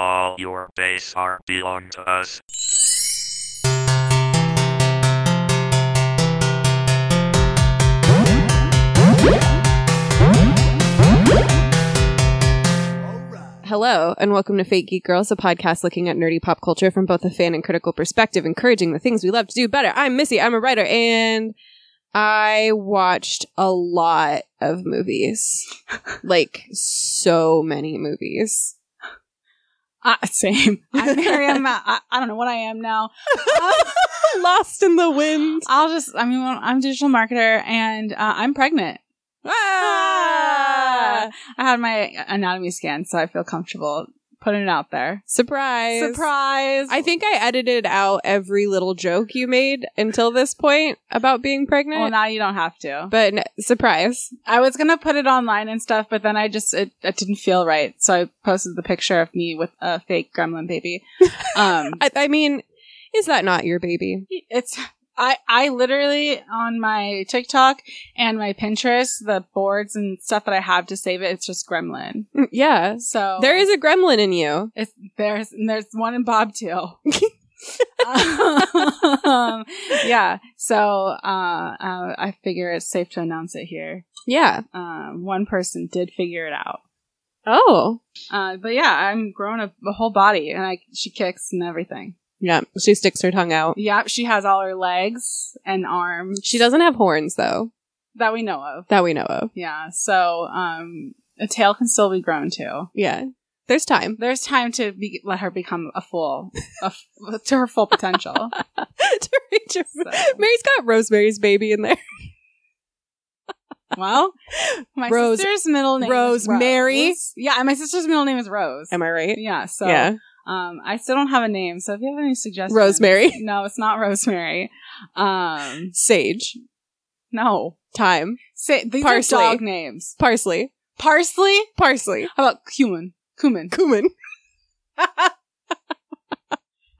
All your base are belong to us. Hello, and welcome to Fake Geek Girls, a podcast looking at nerdy pop culture from both a fan and critical perspective, encouraging the things we love to do better. I'm Missy, I'm a writer, and I watched a lot of movies. like, so many movies. Uh, same. I'm Miriam. I, I don't know what I am now. Uh, Lost in the wind. I'll just, I mean, well, I'm a digital marketer and uh, I'm pregnant. Ah! I had my anatomy scan, so I feel comfortable putting it out there. Surprise. Surprise. I think I edited out every little joke you made until this point about being pregnant. well, now you don't have to. but n- surprise. I was going to put it online and stuff, but then I just, it, it didn't feel right. So I posted the picture of me with a fake gremlin baby. Um, I, I mean, is that not your baby? it's I I literally on my TikTok and my Pinterest, the boards and stuff that I have to save it, it's just Gremlin. Mm, Yeah. So There is a gremlin in you. it's there's there's one in Bob too. um, yeah. So uh, uh, I figure it's safe to announce it here. Yeah. Um, one person did figure it out. Oh. Uh, but yeah, I'm growing a, a whole body, and I she kicks and everything. Yeah. She sticks her tongue out. Yeah, she has all her legs and arms. She doesn't have horns though, that we know of. that we know of. Yeah, so um, a tail can still be grown too. Yeah. There's time. There's time to be, let her become a full, a f- to her full potential. to reach her- So- Merri's got Rosemary's baby in there. well, my Rose- sister's middle name Rosemary? is Rose. Yeah, and my sister's middle name is Rose. Am I right? yeah, so yeah. Um, I still don't have a name. So if you have any suggestions, Rosemary. No, it's not Rosemary. Um, Sage. no. Time. Say, these Parsley. are dog names. Parsley. Parsley. Parsley. How about cumin? Cumin. Cumin.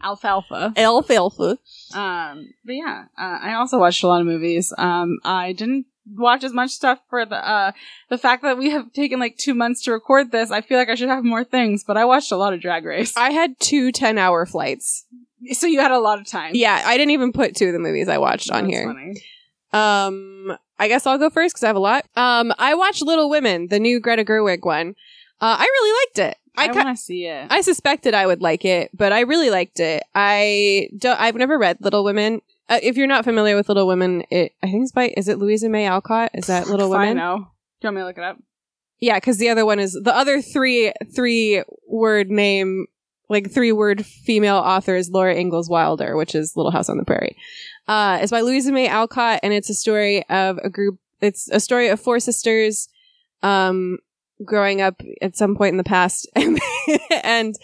Alfalfa. Alfalfa. Um, but yeah, uh, I also watched a lot of movies. Um, I didn't watch as much stuff for the uh the fact that we have taken like two months to record this. I feel like I should have more things, but I watched a lot of Drag Race. I had two 10 hour flights. so you had a lot of time. Yeah, I didn't even put two of the movies I watched on That's here. funny. Um, I guess I'll go first because I have a lot. Um, I watched Little Women, the new Greta Gerwig one. Uh, I really liked it. I, I, ki- want to see it. I suspected I would like it, but I really liked it. I don't. I've never read Little Women. Uh, if you're not familiar with Little Women, it I think it's by is it Louisa May Alcott? Is that Little Women? I know. Do you want me to look it up? Yeah, because the other one is the other three three word name like three word female author is Laura Ingalls Wilder, which is Little House on the Prairie. Uh, it's by Louisa May Alcott, and it's a story of a group. It's a story of four sisters, um, growing up at some point in the past, and, and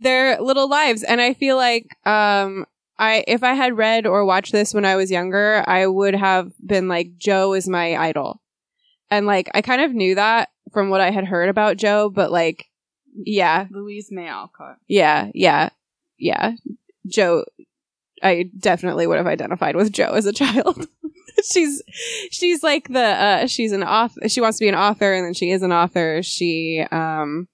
their little lives. And I feel like, um, I if I had read or watched this when I was younger, I would have been like, Jo is my idol. And like I kind of knew that from what I had heard about Jo, but like yeah, Louise May Alcott. yeah, yeah, yeah. Jo I definitely would have identified with Jo as a child. she's she's like the uh she's an author she wants to be an author and then she is an author. She um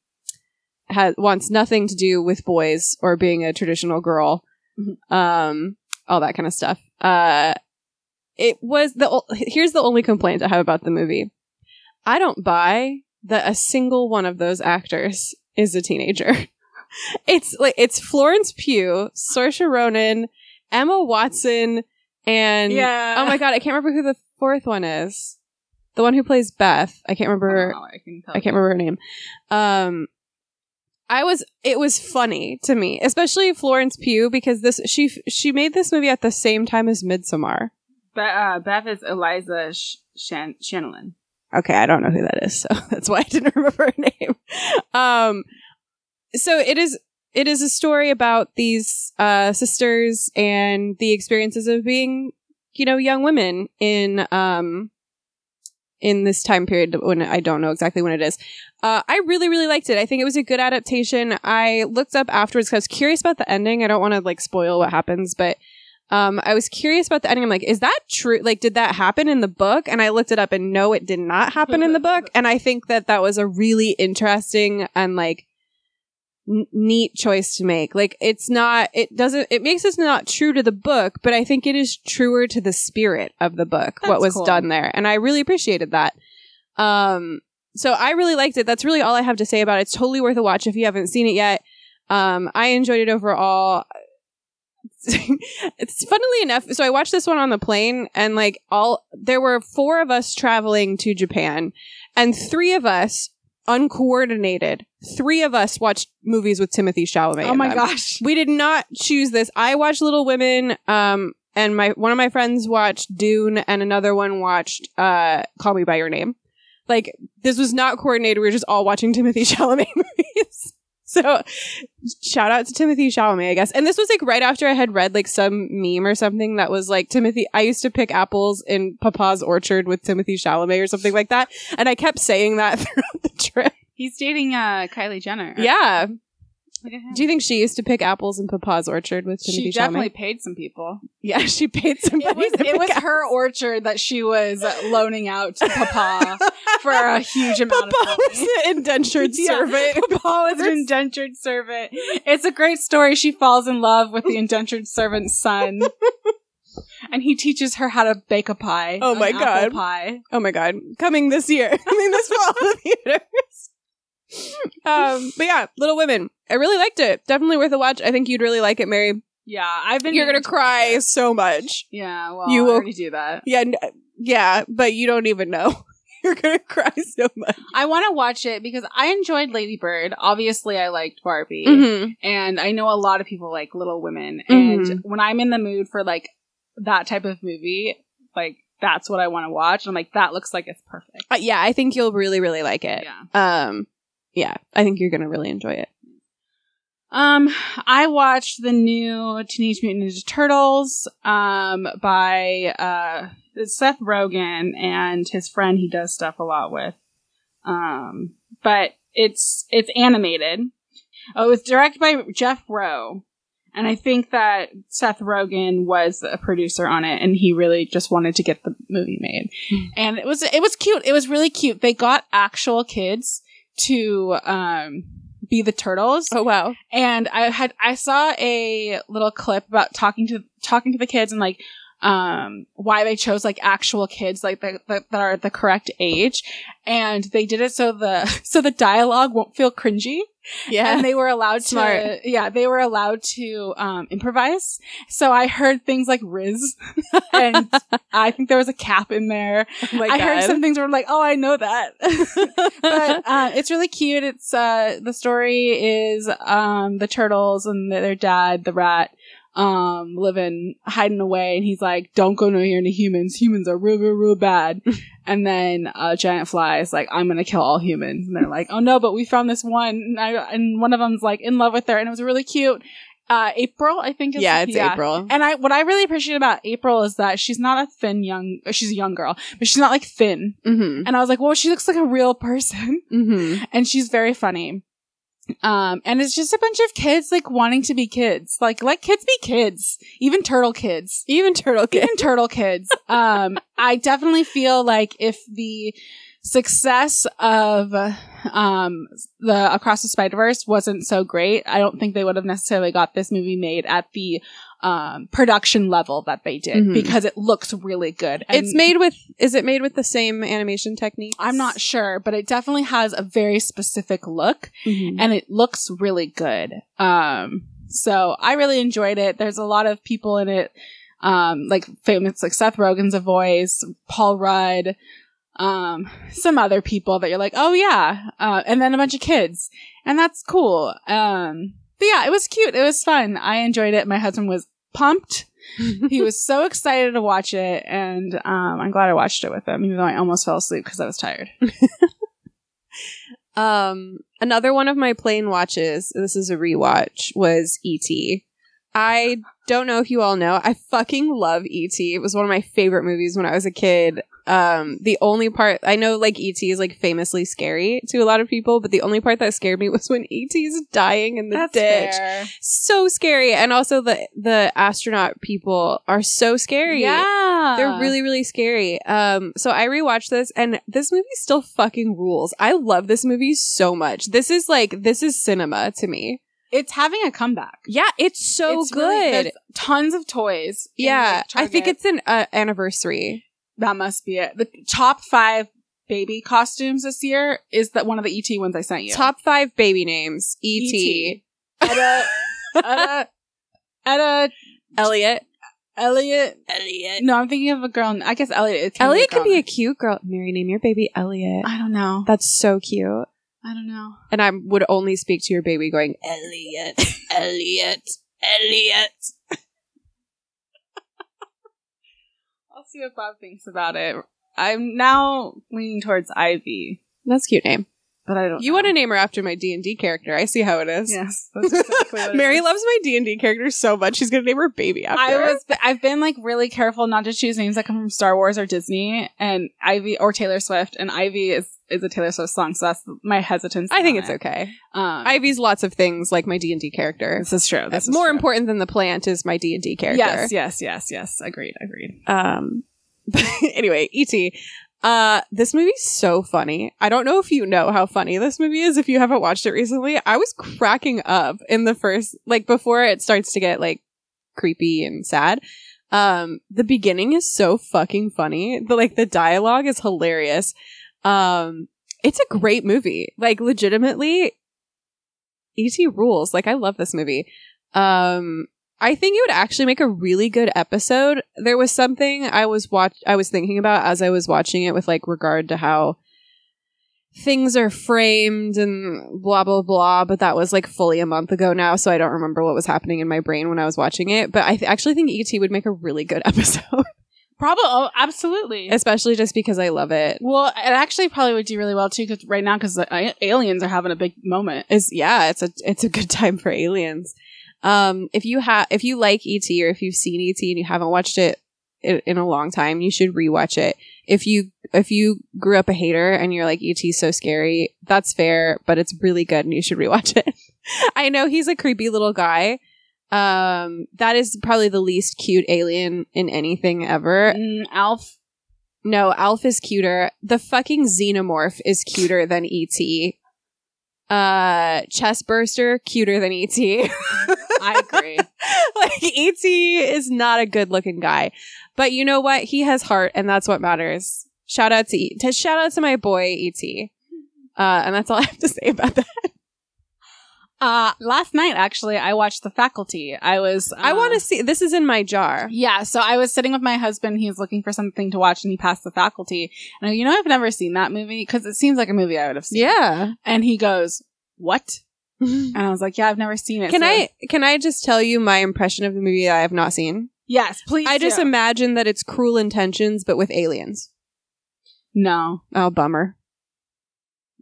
has wants nothing to do with boys or being a traditional girl. Mhm. Um all that kind of stuff. Uh it was the o- here's the only complaint I have about the movie. I don't buy that a single one of those actors is a teenager. it's like it's Florence Pugh, Saoirse Ronan, Emma Watson, and Yeah. oh my god, I can't remember who the fourth one is. The one who plays Beth. I can't remember. Oh, I can tell. I can't remember her name. Um, I was. It was funny to me, especially Florence Pugh, because this she she made this movie at the same time as Midsommar. Be- uh, Beth is Eliza Sh- Shan- Shanlin. Okay, I don't know who that is, so that's why I didn't remember her name. Um, so it is it is a story about these uh, sisters and the experiences of being, you know, young women in um in this time period when I don't know exactly when it is. Uh, I really really liked it. I think it was a good adaptation. I looked up afterwards because I was curious about the ending. I don't want to like spoil what happens, but um, I was curious about the ending. I'm like, is that true? Like, did that happen in the book? And I looked it up and no, it did not happen in the book. And I think that that was a really interesting and like n- neat choice to make. Like it's not, it doesn't, it makes us not true to the book, but I think it is truer to the spirit of the book, what was cool. done there. And I really appreciated that. Um, so I really liked it. That's really all I have to say about it. It's totally worth a watch if you haven't seen it yet. Um, I enjoyed it overall. it's funnily enough. So I watched this one on the plane and like all, there were four of us traveling to Japan and three of us uncoordinated. Three of us watched movies with Timothée Chalamet. Oh in my them. gosh. We did not choose this. I watched Little Women, um, and my one of my friends watched Dune, and another one watched uh, Call Me by Your Name. Like this was not coordinated. We were just all watching Timothée Chalamet movies. So shout out to Timothée Chalamet, I guess. And this was like right after I had read like some meme or something that was like Timothée. I used to pick apples in Papa's orchard with Timothée Chalamet or something like that, and I kept saying that throughout the trip. He's dating uh, Kylie Jenner. Yeah. Look at him. Do you think she used to pick apples in Papa's orchard with Timothée she definitely Chalamet? paid some people. Yeah, she paid somebody. It was, to it pick was apples. her orchard that she was loaning out to Papa for a huge amount. Papa of was money. the indentured servant. Papa was an indentured servant. It's a great story. She falls in love with the indentured servant's son. And he teaches her how to bake a pie. Oh an my apple God. Pie. Oh my god, coming this year, coming this fall to theaters. Um, but yeah, Little Women. I really liked it. Definitely worth a watch. I think you'd really like it, Merri. Yeah, I've been. You're gonna to cry it. so much. Yeah, well, You will- already do that. Yeah, n- yeah, but you don't even know. You're gonna cry so much. I want to watch it because I enjoyed Lady Bird. Obviously, I liked Barbie. Mm-hmm. and I know a lot of people like Little Women. Mhm. And when I'm in the mood for like that type of movie, like that's what I want to watch. I'm like, that looks like it's perfect. Uh, yeah, I think you'll really, really like it. Yeah. Um, yeah, I think you're gonna really enjoy it. Um, I watched the new Teenage Mutant Ninja Turtles, um, by, uh, Seth Rogen and his friend he does stuff a lot with. Um, but it's, it's animated. Oh, it was directed by Jeff Rowe. And I think that Seth Rogen was a producer on it and he really just wanted to get the movie made. Hmm. And it was, it was cute. It was really cute. They got actual kids to, um, be the turtles Oh wow. and I had I saw a little clip about talking to talking to the kids and like um why they chose like actual kids like the, the, that are the correct age and they did it so the so the dialogue won't feel cringy Yeah. and they were allowed Smart. to yeah they were allowed to um improvise so i heard things like riz and i think there was a cap in there oh I heard some things where I'm like, oh, I know that. but uh, it's really cute. It's uh, the story is um, the turtles and their dad, the rat, um, living hiding away, and he's like, "Don't go near any humans. Humans are real, real, real bad." and then a giant fly is like, "I'm gonna kill all humans," and they're like, "Oh no, but we found this one," and, I, and one of them's like in love with her, and it was really cute. Uh, April, I think. Is, yeah, it's April. and I, what I really appreciate about April is that she's not a thin young, she's a young girl, but she's not like thin. Mm-hmm. And I was like, well, she looks like a real person. Mm-hmm. And she's very funny. Um, and it's just a bunch of kids like wanting to be kids. Like, let kids be kids. Even turtle kids. Even turtle kid. Even turtle kids. Um, I definitely feel like if the success of, um, the Across the Spider-Verse wasn't so great, I don't think they would have necessarily got this movie made at the, um, production level that they did Mhm. because it looks really good. It's made with. Is it made with the same animation technique? I'm not sure, but it definitely has a very specific look Mm-hmm. and it looks really good. Um, so I really enjoyed it. There's a lot of people in it, um, like famous, like Seth Rogen's a voice, Paul Rudd, um, some other people that you're like, oh yeah, uh, and then a bunch of kids, and that's cool. Um, but yeah, it was cute. It was fun. I enjoyed it. My husband was pumped. he was so excited to watch it, and um, I'm glad I watched it with him, even though I almost fell asleep because I was tired. Um, another one of my plane watches, this is a rewatch, was E.T. I don't know if you all know. I fucking love E.T. It was one of my favorite movies when I was a kid. Um, the only part I know, like E.T. is like famously scary to a lot of people, but the only part that scared me was when E.T. is dying in the That's ditch. fair. So scary, and also the the astronaut people are so scary. Yeah. They're really, really scary. Um, so I rewatched this and this movie still fucking rules. I love this movie so much. This is like, this is cinema to me. It's having a comeback. Yeah, it's so It's good. there's tons of toys. yeah, I think it's an uh, anniversary. that must be it. The top five baby costumes this year is that one of the ET ones I sent you. Top five baby names: E.T., Etta, Etta, Etta, Elliot. Elliot. Elliot. No, I'm thinking of a girl. I guess Elliot. Elliot be could be a cute girl. Merri, name your baby Elliot. I don't know. That's so cute. I don't know. And I would only speak to your baby going, Elliot, Elliot, Elliot. I'll see what Bob thinks about it. I'm now leaning towards Ivy, That's a cute name. but I don't. You know. want to name her after my D and D character? I see how it is. Yes, that's exactly what it Merri is. loves my D and D character so much she's gonna name her baby after. I was. I've been like really careful not to choose names that come from Star Wars or Disney, and Ivy or Taylor Swift, and Ivy is is a Taylor Swift song, so that's my hesitance. I think it's it. okay. Um, Ivy's lots of things like my D and D character. This is true. That's More true. important than the plant is my D and D character. Yes, yes, yes, yes. Agreed. Agreed. Um. But anyway, Et. Uh, this movie's so funny. I don't know if you know how funny this movie is if you haven't watched it recently. I was cracking up in the first, like, before it starts to get, like, creepy and sad. Um, the beginning is so fucking funny. The, like, the dialogue is hilarious. Um, it's a great movie. Like, legitimately, E.T. rules. Like, I love this movie. Um, I think it would actually make a really good episode. There was something I was watch I was thinking about as I was watching it with like regard to how things are framed and blah blah blah, but that was like fully a month ago now, so I don't remember what was happening in my brain when I was watching it, but I th- actually think ET would make a really good episode, Probably. Oh, absolutely. especially just because I love it. well, it actually probably would do really well too, because right now, because aliens are having a big moment. is yeah, it's a it's a good time for aliens. Um, if you have if you like ET or if you've seen ET and you haven't watched it in, in a long time, you should rewatch it. If you if you grew up a hater and you're like ET's so scary, that's fair, but it's really good and you should rewatch it. I know he's a creepy little guy. Um, that is probably the least cute alien in anything ever. Mm, Alf. No, Alf is cuter. The fucking xenomorph is cuter than ET. Uh, Chestburster cuter than ET. I agree. like ET is not a good looking guy, but you know what? He has heart, and that's what matters. Shout out to E- to shout out to my boy ET. Uh, and that's all I have to say about that. Uh, last night, actually, I watched The Faculty. I was. I uh, want to see. This is in my jar. Yeah, so I was sitting with my husband. He was looking for something to watch, and he passed The Faculty. And I you know, I've never seen that movie because it seems like a movie I would have seen. Yeah. And he goes, "What?" And I was like, "Yeah, I've never seen it." So- I can I just tell you my impression of the movie that I have not seen? Yes, please. I just imagine that it's Cruel Intentions, but with aliens. no. Oh, bummer.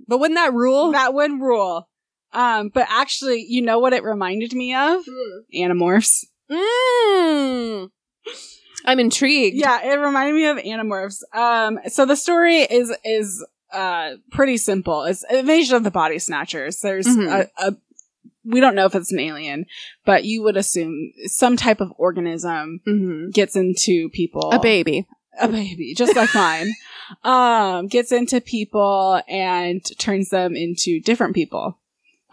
But wouldn't that rule? That would rule. Um, but actually, you know what it reminded me of? Animorphs. Mm. I'm intrigued. Yeah, it reminded me of Animorphs. Um, so the story is is uh pretty simple. It's Invasion of the Body Snatchers. There's Mhm. a, a we don't know if it's an alien, but you would assume some type of organism hmm gets into people. A baby. a baby, just like mine. Um, gets into people and turns them into different people.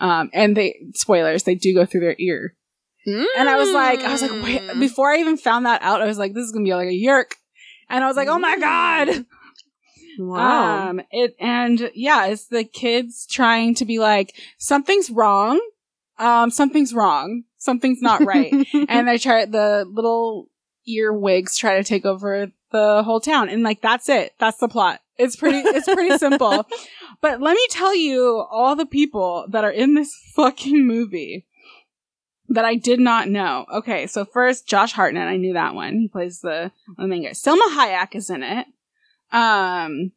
Um, and they spoilers, they do go through their ear. And I was like, I was like, Mm. wait, before I even found that out, I was like, this is gonna be like a yerk. And I was like, oh my god. Wow. Um, it and yeah, it's the kids trying to be like, something's wrong. Um, something's wrong. Something's not right. and they try the little ear wigs try to take over the whole town. And like that's it. That's the plot. It's pretty it's pretty simple. But let me tell you all the people that are in this fucking movie that I did not know. Okay, so first Josh Hartnett, I knew that one. He plays the the main guys. Salma Hayek is in it. Um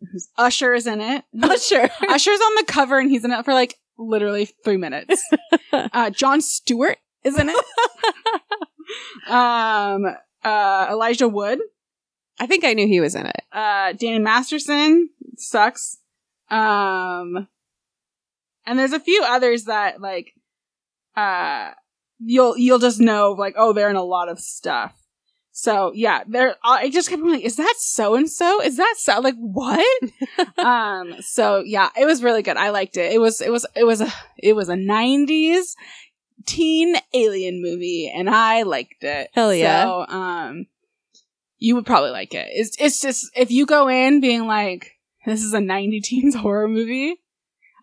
who's- Usher is in it. Usher. Usher's on the cover and he's in it for like literally three minutes. Uh, Jon Stewart is in it. um, uh, Elijah Wood, I think I knew he was in it. uh, Danny Masterson sucks. Um, and there's a few others that like, uh, you'll you'll just know like, oh, they're in a lot of stuff. So yeah, there. I just kept like, is that so and so? Is that so? Like what? um. So yeah, it was really good. I liked it. It was it was it was a it was a '90s teen alien movie, and I liked it. Hell yeah. So um, you would probably like it. It's it's just if you go in being like, this is a '90 teens horror movie.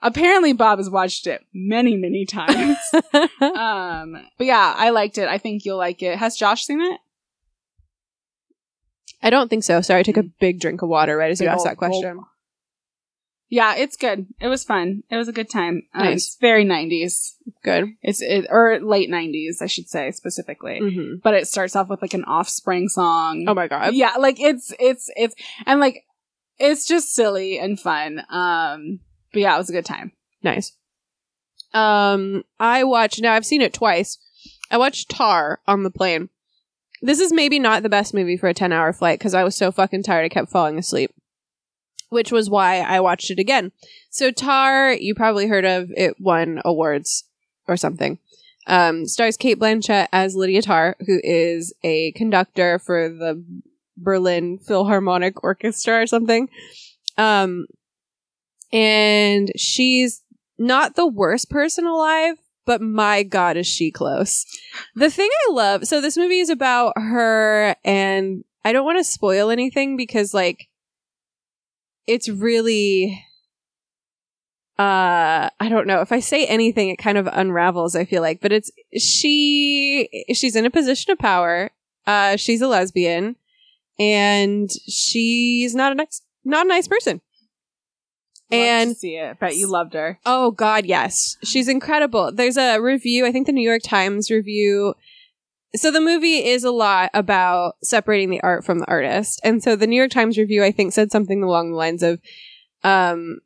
Apparently, Bob has watched it many, many times. um, but yeah, I liked it. I think you'll like it. Has Josh seen it? I don't think so. Sorry, I took a big drink of water right as you asked that question. gulp. Yeah, it's good. It was fun. It was a good time. Um, Nice. It's very 90s. Good. It's it, or late 90s, I should say specifically. hmm But it starts off with like an Offspring song. Oh my god. yeah, like it's it's it's and like it's just silly and fun. Um, but yeah, it was a good time. Nice. Um, I watched. Now I've seen it twice. I watched Tar on the plane. This is maybe not the best movie for a ten-hour flight because I was so fucking tired I kept falling asleep. Which was why I watched it again. So Tar, you probably heard of it. Won awards or something. Um, stars Cate Blanchett as Lydia Tar, who is a conductor for the Berlin Philharmonic Orchestra or something. Um, and she's not the worst person alive, but my god, is she close. The thing I love, so this movie is about her, and I don't want to spoil anything because, like, it's really. Uh, I don't know. If I say anything, it kind of unravels, I feel like. But it's, she, she's in a position of power. Uh, she's a lesbian and she's not a nice, not a nice person. Love And see it. Bet you loved her. Oh God, yes. She's incredible. There's a review, I think the New York Times review. So the movie is a lot about separating the art from the artist. And so the New York Times review, I think, said something along the lines of, um,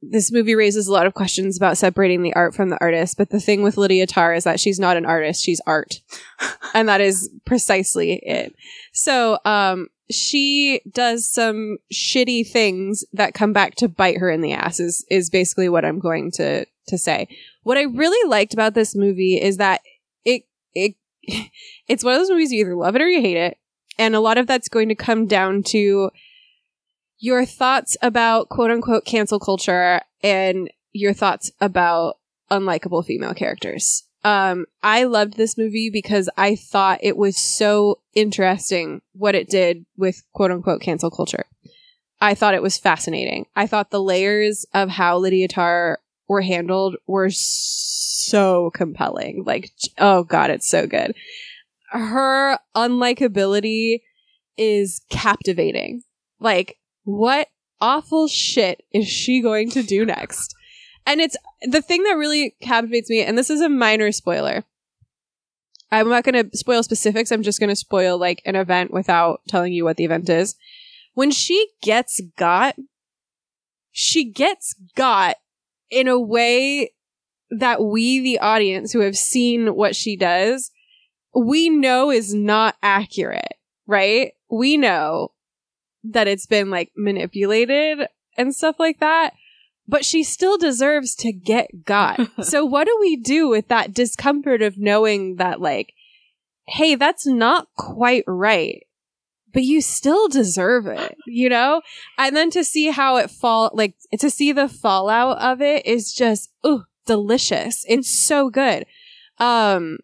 this movie raises a lot of questions about separating the art from the artist, but the thing with Lydia Tar is that she's not an artist, she's art. and that is precisely it. So, um, she does some shitty things that come back to bite her in the ass is, is basically what I'm going to, to say. What I really liked about this movie is that it, it, it's one of those movies you either love it or you hate it. And a lot of that's going to come down to your thoughts about quote unquote cancel culture and your thoughts about unlikable female characters. Um, I loved this movie because I thought it was so interesting what it did with quote unquote cancel culture. I thought it was fascinating. I thought the layers of how Lydia Tar were handled were compelling. Like, oh god, it's so good. Her unlikability is captivating. Like, what awful shit is she going to do next? And it's the thing that really captivates me, and this is a minor spoiler. I'm not going to spoil specifics. I'm just going to spoil like an event without telling you what the event is. When she gets got, she gets got in a way that we, the audience who have seen what she does, we know is not accurate, right? We know that it's been like manipulated and stuff like that, but she still deserves to get got. so what do we do with that discomfort of knowing that like, hey, that's not quite right? But you still deserve it, you know? And then to see how it fall, like, to see the fallout of it is just, ooh, delicious. It's so good. Um,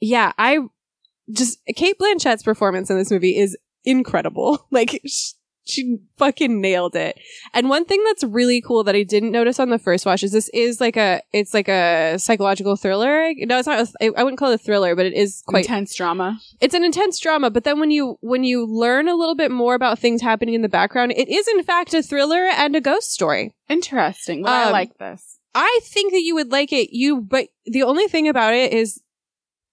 yeah, I just, Cate Blanchett's performance in this movie is incredible. Like, sh- she fucking nailed it. And one thing that's really cool that I didn't notice on the first watch is this is like a, it's like a psychological thriller. No, it's not, a, I wouldn't call it a thriller, but it is quite Intense drama. it's an intense drama but then when you when you learn a little bit more about things happening in the background it is in fact a thriller and a ghost story Interesting. Well, I Um, like this. I think that you would like it you but the only thing about it is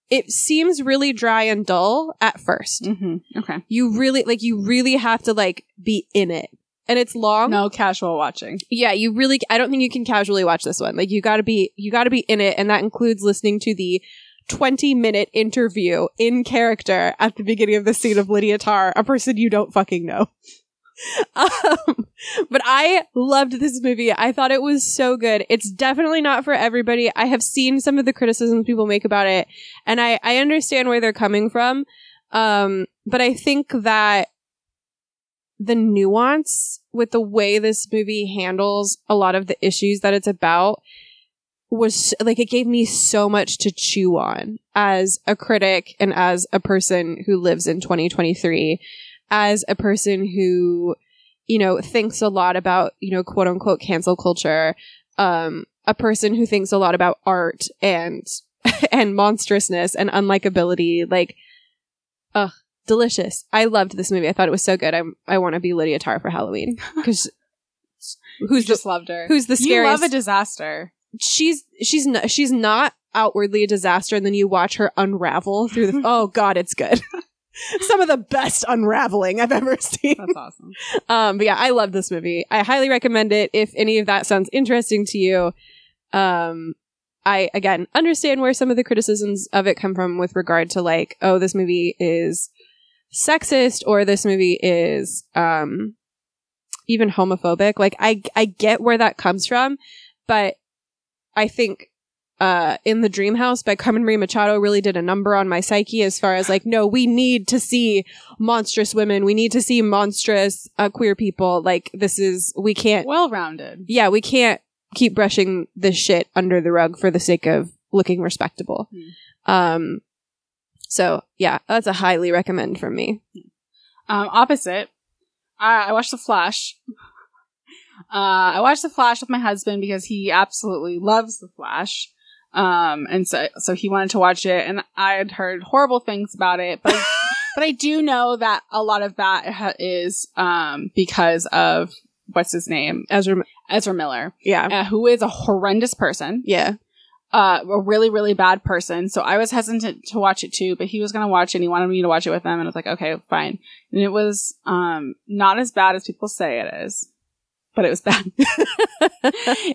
it seems really dry and dull at 1st Mm-hmm. Okay. you really like you really have to like be in it and it's long No casual watching. yeah you really i don't think you can casually watch this one like you gotta be you gotta be in it and that includes listening to the 20 minute interview in character at the beginning of the scene of Lydia Tar, a person you don't fucking know. Um, but I loved this movie. I thought it was so good. It's definitely not for everybody. I have seen some of the criticisms people make about it, and I, I understand where they're coming from. Um, but I think that the nuance with the way this movie handles a lot of the issues that it's about was like it gave me so much to chew on as a critic and as a person who lives in 2023 as a person who you know thinks a lot about you know quote unquote cancel culture um a person who thinks a lot about art and and monstrousness and unlikability like ugh delicious i loved this movie i thought it was so good I'm, i want to be lydia tar for halloween because You who's the just loved her. who's the You scariest love a disaster. she's she's not she's not outwardly a disaster and then you watch her unravel through the oh god it's good some of the best unraveling i've ever seen. That's awesome. um but yeah i love this movie. I highly recommend it if any of that sounds interesting to you. Um i again understand where some of the criticisms of it come from with regard to like oh this movie is sexist or this movie is um even homophobic. Like i i get where that comes from but i think uh in the dream house by carmen marie machado really did a number on my psyche as far as like no we need to see monstrous women we need to see monstrous uh, queer people like this is we can't Well rounded. yeah we can't keep brushing this shit under the rug for the sake of looking respectable um so yeah that's a highly recommend from me Um, opposite, I, I watched The Flash. Uh, I watched The Flash with my husband because he absolutely loves The Flash. Um, and so, so he wanted to watch it and I had heard horrible things about it, but, but I do know that a lot of that ha- is, um, because of what's his name? ezra Ezra Miller, yeah uh, who is a horrendous person yeah uh, a really, really bad person. So I was hesitant to watch it too, but he was going to watch it and he wanted me to watch it with him. And I was like, okay, fine. And it was, um, not as bad as people say it is, but it was bad.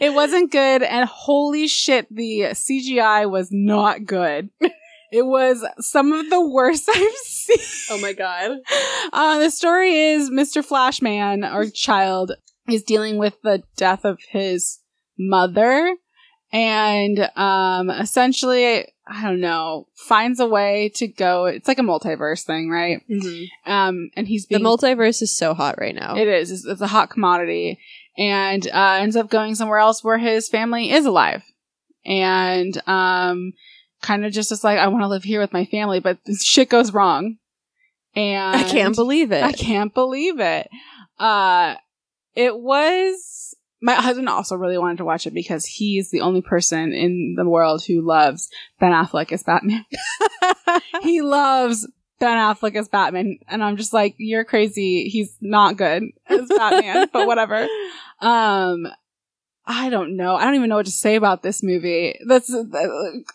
it wasn't good. And holy shit, the CGI was not good. It was some of the worst I've seen. oh my god Uh, the story is Mr. Flashman or child is dealing with the death of his mother and um essentially I don't know finds a way to go it's like a multiverse thing right? Um and he's the multiverse is so hot right now. It is it's, it's a hot commodity and uh ends up going somewhere else where his family is alive. And um kind of just is like I want to live here with my family but this shit goes wrong. And i can't believe it. I can't believe it. Uh, it was, my husband also really wanted to watch it because he's the only person in the world who loves Ben Affleck as Batman. he loves Ben Affleck as Batman. And I'm just like, you're crazy. He's not good as Batman, but whatever. Um, I don't know. I don't even know what to say about this movie. That's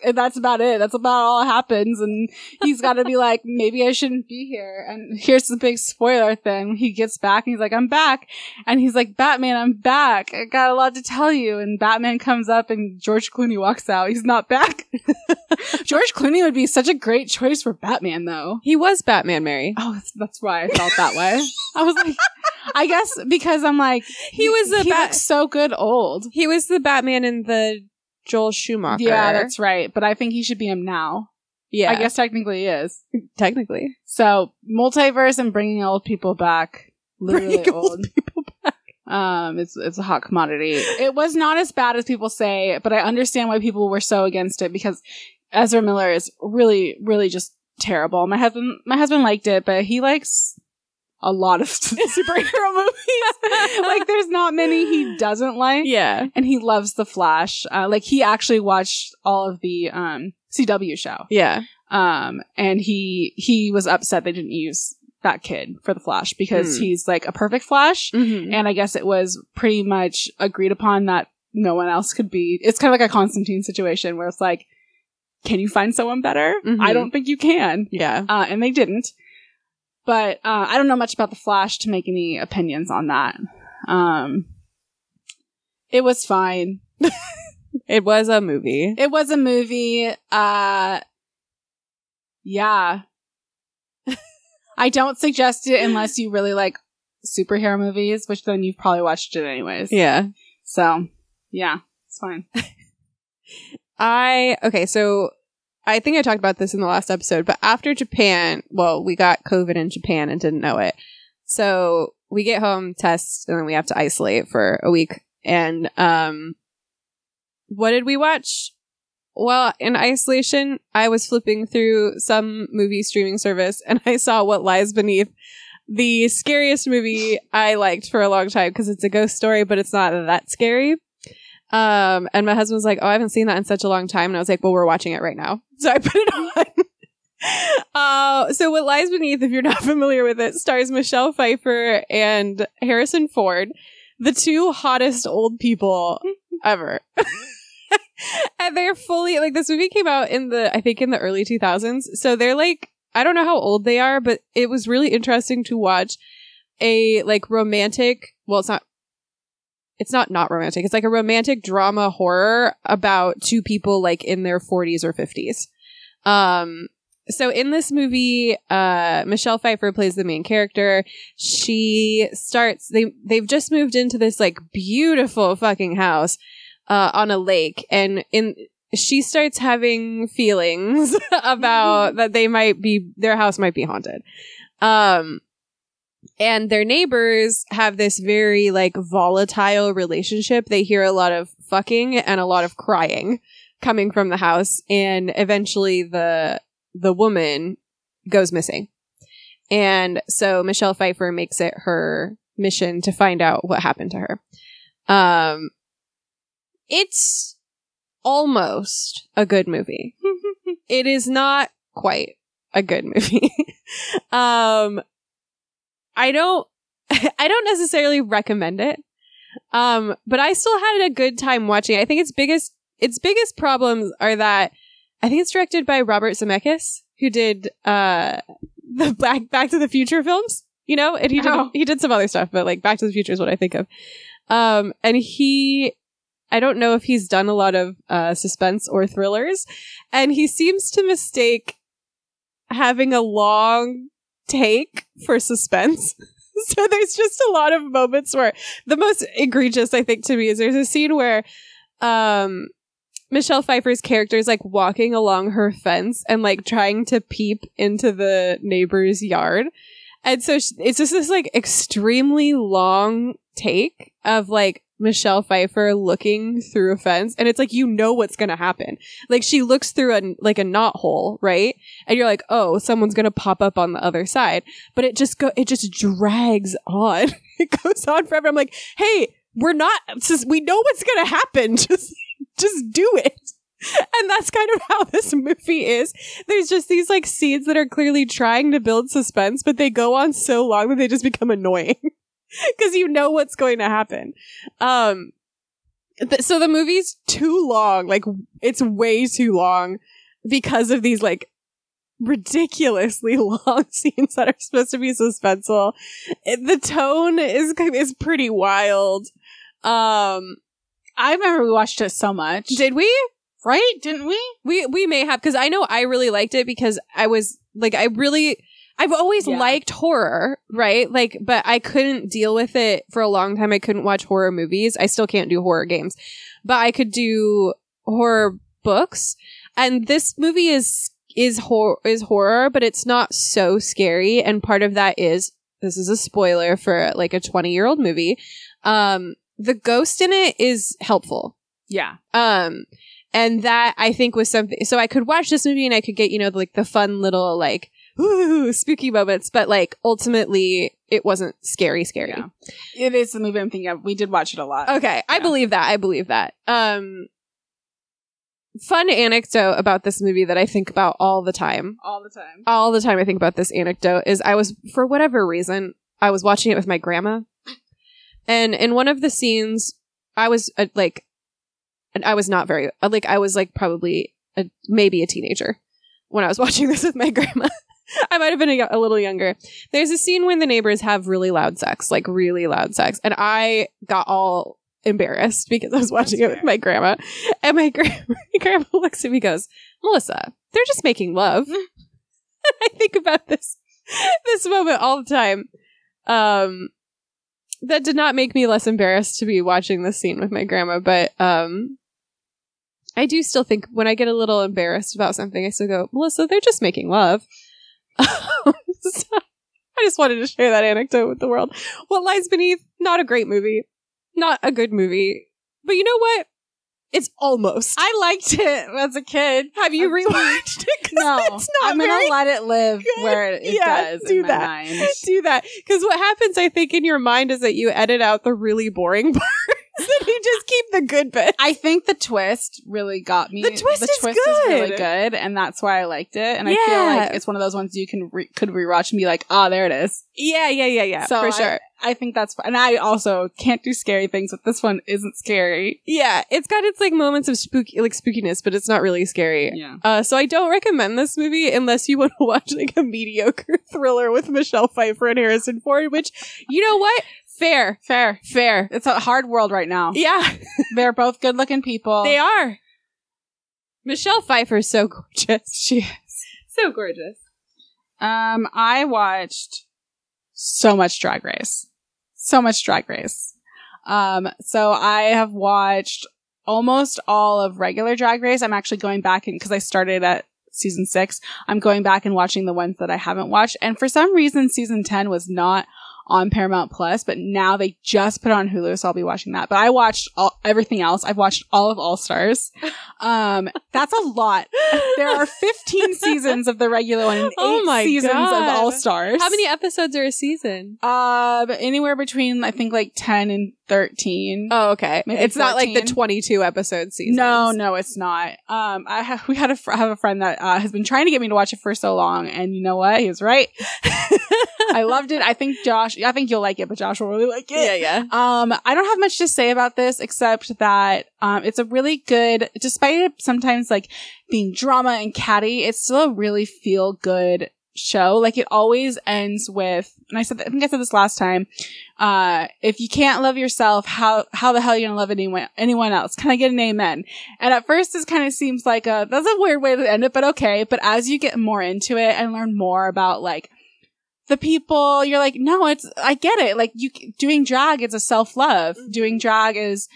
that's about it. That's about all that happens. And he's got to be like, maybe I shouldn't be here. And here's the big spoiler thing. He gets back and he's like, I'm back. And he's like, Batman, I'm back. I got a lot to tell you. And Batman comes up and George Clooney walks out. He's not back. George Clooney would be such a great choice for Batman, though. he was batman merri Oh, that's, that's why I felt that way. I was like, I guess because I'm like, He was a he Bat- so good old. He was the batman in the joel schumacher Yeah, that's right. But I think he should be him now. yeah I guess technically he is. technically So multiverse and bringing old people back, literally Bringing old. old people back. Um, it's it's a hot commodity. It was not as bad as people say, but I understand why people were so against it because Ezra Miller is really, really just terrible. My husband, my husband liked it, but he likes a lot of superhero movies. like, there's not many he doesn't like. yeah and he loves the Flash. Uh, like he actually watched all of the um CW show. yeah Um, and he he was upset they didn't use that kid for the Flash because Hmm. he's like a perfect Flash. mm-hmm. And I guess it was pretty much agreed upon that no one else could be. It's kind of like a Constantine situation where it's like, can you find someone better? Mhm. I don't think you can. yeah Uh, and they didn't. But uh, I don't know much about the Flash to make any opinions on that. Um, it was fine. it was a movie It was a movie. Uh, Yeah. I don't suggest it unless you really like superhero movies, which then you've probably watched it anyways. Yeah. So, yeah, it's fine. I okay, so I think I talked about this in the last episode, but after Japan, well, we got COVID in Japan and didn't know it. So we get home, test, and then we have to isolate for a week. And um what did we watch? Well, in isolation, I was flipping through some movie streaming service and I saw What Lies Beneath, the scariest movie I liked for a long time because it's a ghost story, but it's not that scary. Um, and my husband was like, "Oh, I haven't seen that in such a long time," and I was like, "Well, we're watching it right now." So I put it on. uh, so what lies beneath, if you're not familiar with it, stars Michelle Pfeiffer and Harrison Ford, the two hottest old people ever. and they're fully like this movie came out in the I think in the early 2000s. So they're like I don't know how old they are, but it was really interesting to watch a like romantic, well it's not it's not not romantic. It's like a romantic drama horror about two people like in their 40s or 50s. Um so in this movie, uh, Michelle Pfeiffer plays the main character. She starts, they, they've just moved into this like beautiful fucking house, uh, on a lake and in, she starts having feelings about that they might be, their house might be haunted. Um, and their neighbors have this very like volatile relationship. They hear a lot of fucking and a lot of crying coming from the house and eventually the the woman goes missing. And so Michelle Pfeiffer makes it her mission to find out what happened to her. Um, it's almost a good movie. it is not quite a good movie. um, I don't, I don't necessarily recommend it. Um, but I still had a good time watching. I think its biggest, its biggest problems are that I think it's directed by Robert Zemeckis, who did uh the Back Back to the Future films. You know, and he did Oh. he did some other stuff, but like Back to the Future is what I think of. Um, and he, I don't know if he's done a lot of uh suspense or thrillers, and he seems to mistake having a long take for suspense. So there's just a lot of moments where the most egregious I think to me is there's a scene where um Michelle Pfeiffer's character is like walking along her fence and like trying to peep into the neighbor's yard. And so sh- it's just this like extremely long take of like Michelle Pfeiffer looking through a fence and it's like you know what's going to happen. Like she looks through a like a knot hole, right? And you're like, "Oh, someone's going to pop up on the other side." But it just go it just drags on. it goes on forever. I'm like, "Hey, we're not just we know what's going to happen. Just just do it." And that's kind of how this movie is. There's just these like scenes that are clearly trying to build suspense, but they go on so long that they just become annoying because you know what's going to happen. Um, th- so the movie's too long. Like it's way too long because of these like ridiculously long scenes that are supposed to be suspenseful. It- the tone is is pretty wild. Um, I remember we watched it so much. did we? right? Didn't we? We we may have because I know I really liked it because I was like I really I've always Yeah. liked horror, right? Like, but I couldn't deal with it for a long time. I couldn't watch horror movies. I still can't do horror games, but I could do horror books. And this movie is is horror is horror, but it's not so scary. And part of that is this is a spoiler for like a twenty year old movie. Um, the ghost in it is helpful. Yeah. Um, and that I think was something. So I could watch this movie and I could get you know like the fun little like ooh spooky moments, but like ultimately it wasn't scary, scary. Yeah. It is the movie I'm thinking of. We did watch it a lot. Okay, I believe that. I believe that. Um, fun anecdote about this movie that I think about all the time. All the time. All the time I think about this anecdote is I was for whatever reason I was watching it with my grandma, and in one of the scenes I was uh, like, and I was not very uh, like I was like probably a, maybe a teenager when I was watching this with my grandma. I might have been a, a little younger. There's a scene when the neighbors have really loud sex, like really loud sex, and I got all embarrassed because I was watching That's it with my grandma, and my, gra- my grandma looks at me goes, "Melissa, they're just making love." I think about this this moment all the time. Um, that did not make me less embarrassed to be watching this scene with my grandma, but um, I do still think when I get a little embarrassed about something, I still go, Melissa, they're just making love. So, I just wanted to share that anecdote with the world. What Lies Beneath, not a great movie, not a good movie, but you know what? It's almost. I liked it as a kid. Have you I'm- rewatched it? No, it's not I'm gonna let it live good. where it Yeah, does do in my that. do that because what happens i think in your mind is that you edit out the really boring parts and you just keep the good bits I think the twist really got me. The twist the is really good. good, and that's why I liked it. And I feel like it's one of those ones you can re- could rewatch and be like, "Ah, there it is." yeah yeah yeah yeah So for I- sure I think that's. And I also can't do scary things, but this one isn't scary. yeah it's got its like moments of spooky like spookiness but it's not really scary Yeah. uh so i don't recommend this movie unless you want to watch like a mediocre thriller with michelle pfeiffer and harrison ford which you know what fair Fair. fair It's a hard world right now. yeah They're both good-looking people. they are michelle Pfeiffer is so gorgeous She. Is. So gorgeous Um, I watched so much Drag Race, so much Drag Race. Um, so I have watched almost all of regular Drag Race. I'm actually going back and because I started at season six, I'm going back and watching the ones that I haven't watched. And for some reason, season 10 was not on Paramount Plus, but now they just put it on Hulu, so I'll be watching that. But I watched all, everything else. I've watched all of All Stars. Um, that's a lot. There are 15 seasons of the regular one and eight Oh my seasons God. of All Stars. How many episodes are a season? Uh, anywhere between I think like 10 and 13. Oh, okay. It's not like the 22 episode season. No, no, it's not. Um, I have, we had a fr- have a friend that uh, has been trying to get me to watch it for so long, and you know what? He was right. I loved it. I think Josh. I think you'll like it, but Josh will really like it. Yeah, yeah. Um, I don't have much to say about this except that um, it's a really good, despite it sometimes like being drama and catty, it's still a really feel good show. Like it always ends with, and I said, I think I said this last time. Uh, if you can't love yourself, how how the hell are you gonna love anyone anyone else? Can I get an amen? And at first, this kind of seems like a that's a weird way to end it, but okay. But as you get more into it and learn more about like the people, you're like, no, it's I get it. Like you doing drag is a self love. Mhm. Doing drag is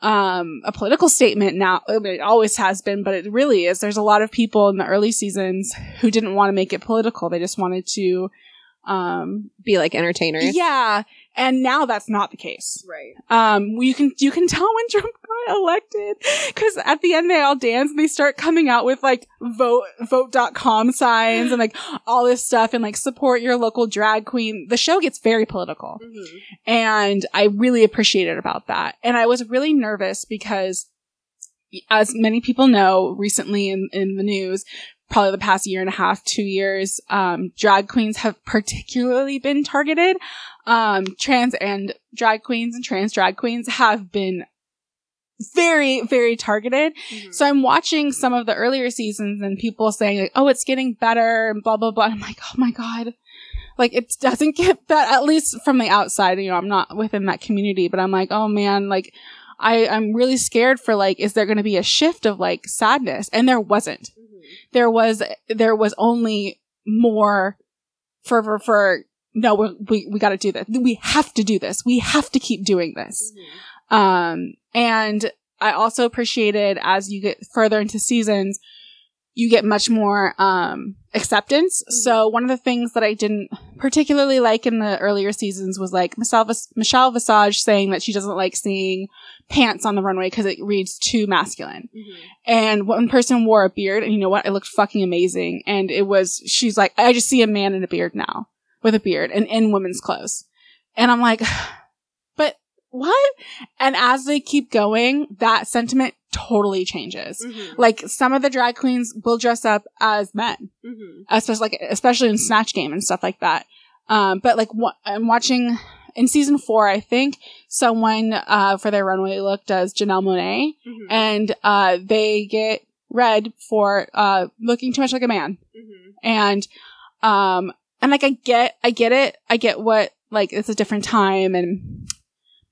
um a political statement now I mean, it always has been but it really is there's a lot of people in the early seasons who didn't want to make it political they just wanted to um Be like entertainers. yeah and now that's not the case Right. um you can you can tell when trump got elected because at the end they all dance and they start coming out with like vote vote.com signs and like all this stuff and like support your local drag queen the show gets very political and I really appreciated about that. And I was really nervous because, as many people know, recently in, in the news, probably the past year and a half, two years, um, drag queens have particularly been targeted. Um, trans and drag queens and trans drag queens have been very, very targeted. So I'm watching some of the earlier seasons and people saying like, "Oh, it's getting better," and blah blah blah. I'm like, "Oh my god." Like it doesn't get better, at least from the outside. You know, I'm not within that community, but I'm like, oh man, like I, I'm really scared for like, is there going to be a shift of like sadness? And there wasn't. There was, there was only more for, for, no, we're, we, we got to do this. We have to do this. We have to keep doing this. Um, and I also appreciated as you get further into seasons, you get much more, um, acceptance. Mhm. So one of the things that I didn't particularly like in the earlier seasons was like Michelle, Vis- Michelle Visage saying that she doesn't like seeing pants on the runway because it reads too masculine. And one person wore a beard and you know what? It looked fucking amazing. And it was, she's like, I just see a man in a beard now with a beard and in women's clothes. And I'm like, but what? And as they keep going, that sentiment totally changes. Like some of the drag queens will dress up as men, especially like especially in Snatch Game and stuff like that. Um, but like what I'm watching in season four, I think someone uh for their runway look does Janelle Monáe, and uh they get red for uh looking too much like a man. And um and like i get i get it. I get what like it's a different time and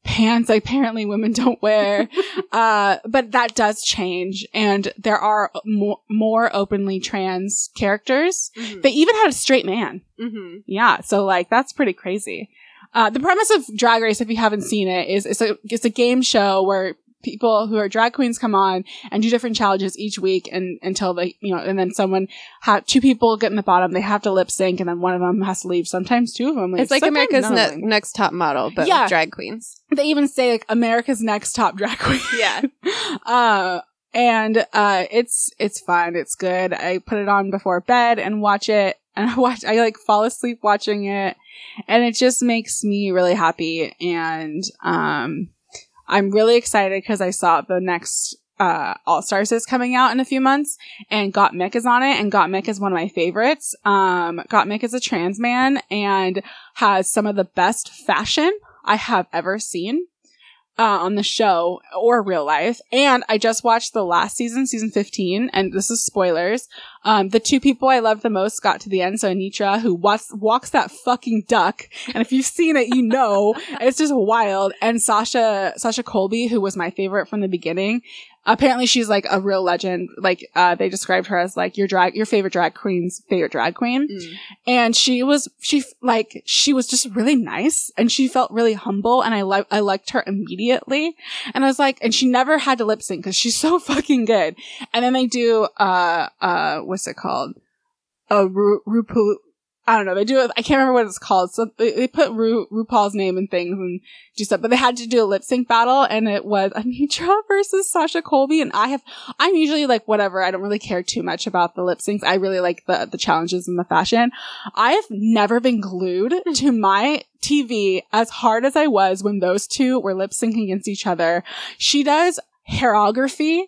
pants apparently women don't wear. uh, but that does change. And there are more, more openly trans characters. Mhm. They even had a straight man. Mhm. Yeah. So like that's pretty crazy. Uh, the premise of Drag Race, if you haven't seen it, is it's a it's a game show where people who are drag queens come on and do different challenges each week and until they you know and then someone ha two people get in the bottom they have to lip sync and then one of them has to leave sometimes two of them leave. It's like Sometimes America's ne- next top model, but Yeah. with drag queens. they even say like America's next top drag queen Yeah. uh and uh it's it's fun it's good I put it on before bed and watch it and I watch I like fall asleep watching it and it just makes me really happy and um I'm really excited because I saw the next uh All Stars is coming out in a few months and Gottmik is on it and Gottmik is one of my favorites. Um Gottmik is a trans man and has some of the best fashion I have ever seen uh, on the show or real life. And I just watched the last season, season 15, and this is spoilers. Um, the two people I love the most got to the end. So Anetra, who walks, walks that fucking duck. And if you've seen it, you know, it's just wild. And Sasha, Sasha Colby, who was my favorite from the beginning. Apparently she's like a real legend. Like, uh, they described her as like your drag, your favorite drag queen's favorite drag queen Mm. and she was she like she was just really nice and she felt really humble and i like i liked her immediately and i was like and she never had to lip sync because she's so fucking good and then they do uh uh what's it called a Ru- I don't know. They do it. I can't remember what it's called. So they, they put Ru, RuPaul's name and things and do stuff, but they had to do a lip sync battle and it was Anetra versus Sasha Colby. And I have, I'm usually like, whatever. I don't really care too much about the lip syncs. I really like the, the challenges and the fashion. I have never been glued to my TV as hard as I was when those two were lip syncing against each other. She does hairography.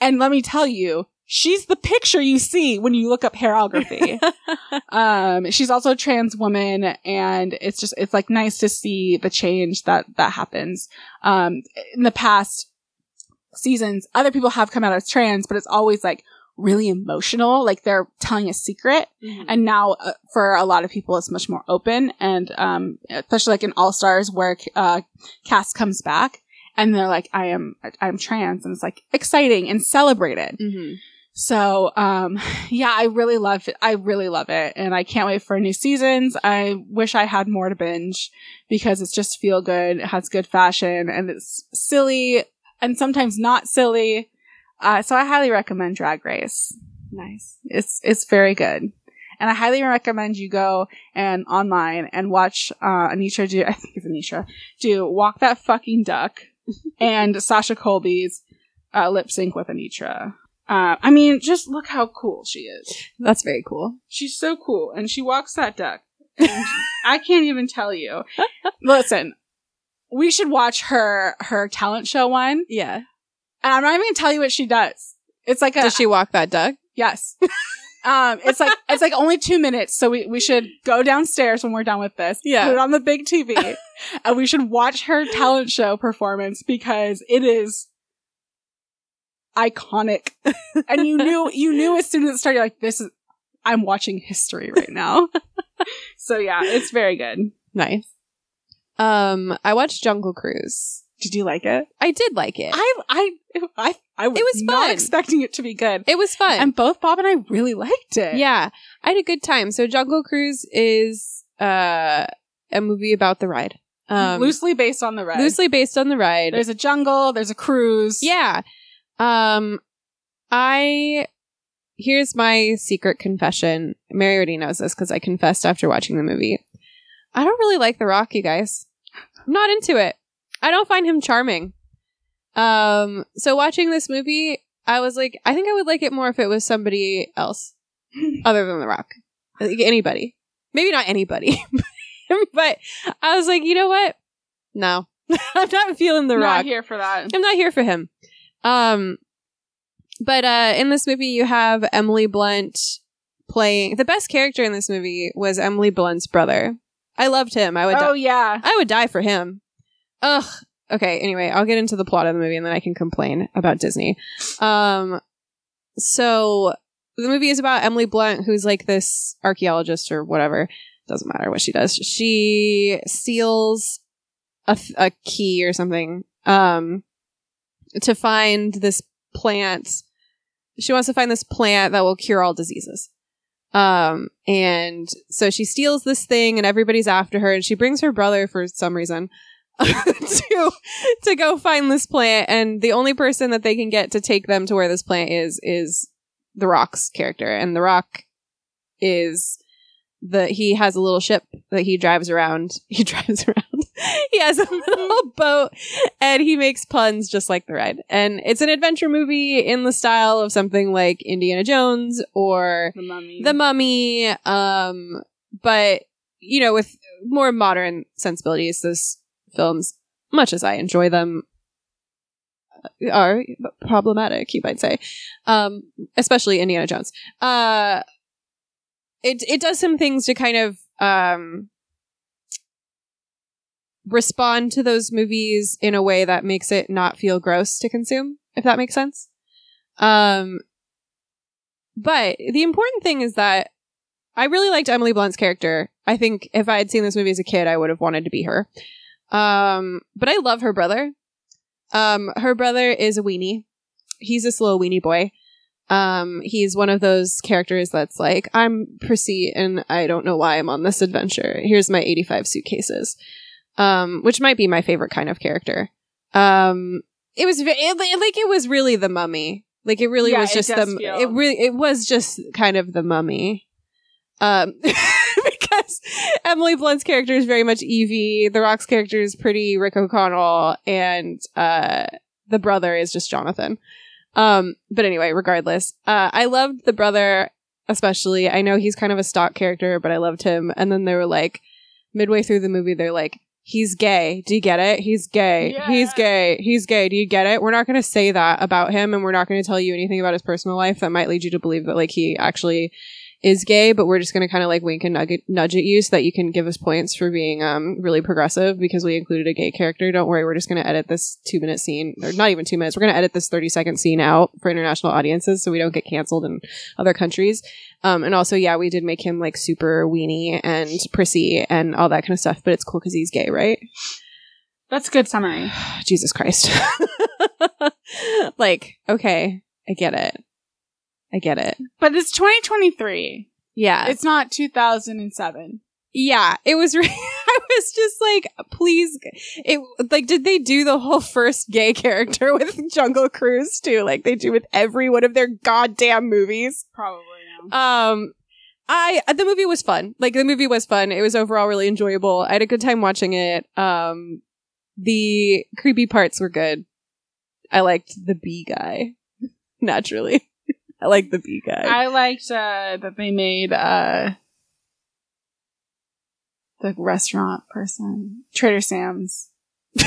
And let me tell you, she's the picture you see when you look up hairography. um, she's also a trans woman and it's just, it's like nice to see the change that, that happens. Um, in the past seasons, other people have come out as trans, but it's always like really emotional. Like they're telling a secret. Mhm. And now, uh, for a lot of people, it's much more open. And, um, especially like in All Stars where, uh, Cass comes back and they're like, I am, I'm trans. And it's like exciting and celebrated. Mhm. So, um, yeah, I really love it. I really love it. And I can't wait for new seasons. I wish I had more to binge because it's just feel good. It has good fashion and it's silly and sometimes not silly. Uh, so I highly recommend Drag Race. Nice. It's, it's very good. And I highly recommend you go and online and watch, uh, Anetra do, I think it's Anetra, do Walk That Fucking Duck and Sasha Colby's, uh, lip sync with Anetra. Uh, I mean, just look how cool she is. That's very cool. She's so cool, and she walks that duck. And I can't even tell you. Listen, we should watch her her talent show one, Yeah. and I'm not even gonna tell you what she does. It's like a Does she walk that duck? yes. um, it's like it's like only two minutes, so we we should go downstairs when we're done with this. Yeah. put it on the big TV, and we should watch her talent show performance because it is iconic. and you knew you knew as soon as it started, like this is I'm watching history right now. so yeah, it's very good. Nice. Um, I watched Jungle Cruise. Did you like it? I did like it. I I I I was, It was not fun. expecting it to be good. it was fun. and both Bob and I really liked it. yeah, I had a good time. So Jungle Cruise is uh a movie about the ride. Um, loosely based on the ride. loosely based on the ride. There's a jungle. There's a cruise. Yeah. Um, I here's my secret confession. Merri already knows this because I confessed after watching the movie. I don't really like The Rock, you guys. I'm not into it. I don't find him charming. Um, so watching this movie, I was like, I think I would like it more if it was somebody else other than The Rock. Like anybody. Maybe not anybody. but I was like, you know what? No. I'm not feeling The rock. I'm Not Rock. here for that. I'm not here for him. Um, but uh, in this movie, you have Emily Blunt playing the best character in this movie was Emily Blunt's brother. I loved him. I would. Oh di- yeah. I would die for him. Ugh. Okay. Anyway, I'll get into the plot of the movie and then I can complain about Disney. Um, so the movie is about Emily Blunt, who's like this archaeologist or whatever. Doesn't matter what she does. She steals a, th- a key or something um to find this plant. She wants to find this plant that will cure all diseases. Um and so she steals this thing and everybody's after her and she brings her brother for some reason to to go find this plant. And the only person that they can get to take them to where this plant is is the rock's character. And the rock is the he has a little ship that he drives around. He drives around he has a little boat and he makes puns just like the ride and it's an adventure movie in the style of something like indiana jones or The mummy. the mummy um but you know with more modern sensibilities this films much as i enjoy them uh, are problematic you might say um especially indiana jones uh it it does some things to kind of um respond to those movies in a way that makes it not feel gross to consume if that makes sense um but the important thing is that I really liked Emily Blunt's character. I think if I had seen this movie as a kid, I would have wanted to be her. Um, but I love her brother. Um, her brother is a weenie. He's this little weenie boy. Um, he's one of those characters that's like, I'm Prissy and I don't know why I'm on this adventure. Here's my 85 suitcases. Um, which might be my favorite kind of character. Um, it was it, like it was really the mummy. Like it really Yeah, was just the feel- it really it was just kind of the mummy. Um, because Emily Blunt's character is very much Evie. The Rock's character is pretty Rick O'Connell, and uh, the brother is just Jonathan. Um, but anyway, regardless, uh, I loved the brother especially. I know he's kind of a stock character, but I loved him. And then they were like, midway through the movie, they're like, he's gay. Do you get it? He's gay. Yeah. He's gay. He's gay. Do you get it? We're not going to say that about him, and we're not going to tell you anything about his personal life that might lead you to believe that like he actually is gay, but we're just going to kind of like wink and nugget, nudge at you so that you can give us points for being um really progressive because we included a gay character. Don't worry, we're just going to edit this two minute scene, or not even two minutes. We're going to edit this 30 second scene out for international audiences so we don't get canceled in other countries. Um, and also, yeah, we did make him like super weenie and prissy and all that kind of stuff, but it's cool because he's gay, right? That's a good summary. Jesus Christ. like, okay, I get it. I get it. But it's 2023. Yeah. It's not 2007. yeah, it was. Re- I was just like, please, it like, did they do the whole first gay character with Jungle Cruise too? Like they do with every one of their goddamn movies. Probably now. Um, I the movie was fun. Like the movie was fun. It was overall really enjoyable. I had a good time watching it. Um, the creepy parts were good. I liked the bee guy. Naturally, I like the bee guy. I liked uh, that they made uh, the restaurant person Trader Sam's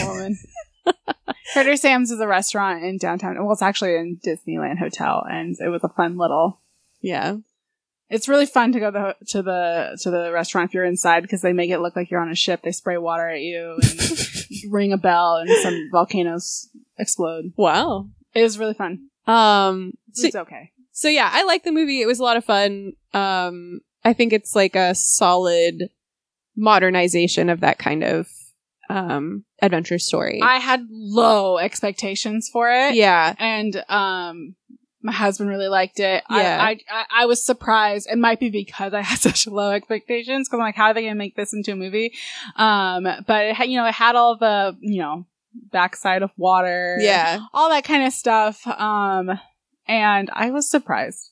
woman. Trader Sam's is a restaurant in downtown. Well, it's actually in Disneyland Hotel, and it was a fun little. yeah, It's really fun to go the, to the to the restaurant if you're inside because they make it look like you're on a ship. They spray water at you and ring a bell, and some volcanoes explode. wow. It was really fun. Um, so, It's okay. So yeah, I like the movie. It was a lot of fun. Um, I think it's like a solid modernization of that kind of um adventure story. I had low expectations for it. yeah, and um my husband really liked it. Yeah. I, I I was surprised. It might be because I had such low expectations because I'm like, how are they going to make this into a movie? Um, but it had, you know, it had all the you know backside of water, yeah. all that kind of stuff. Um, and I was surprised.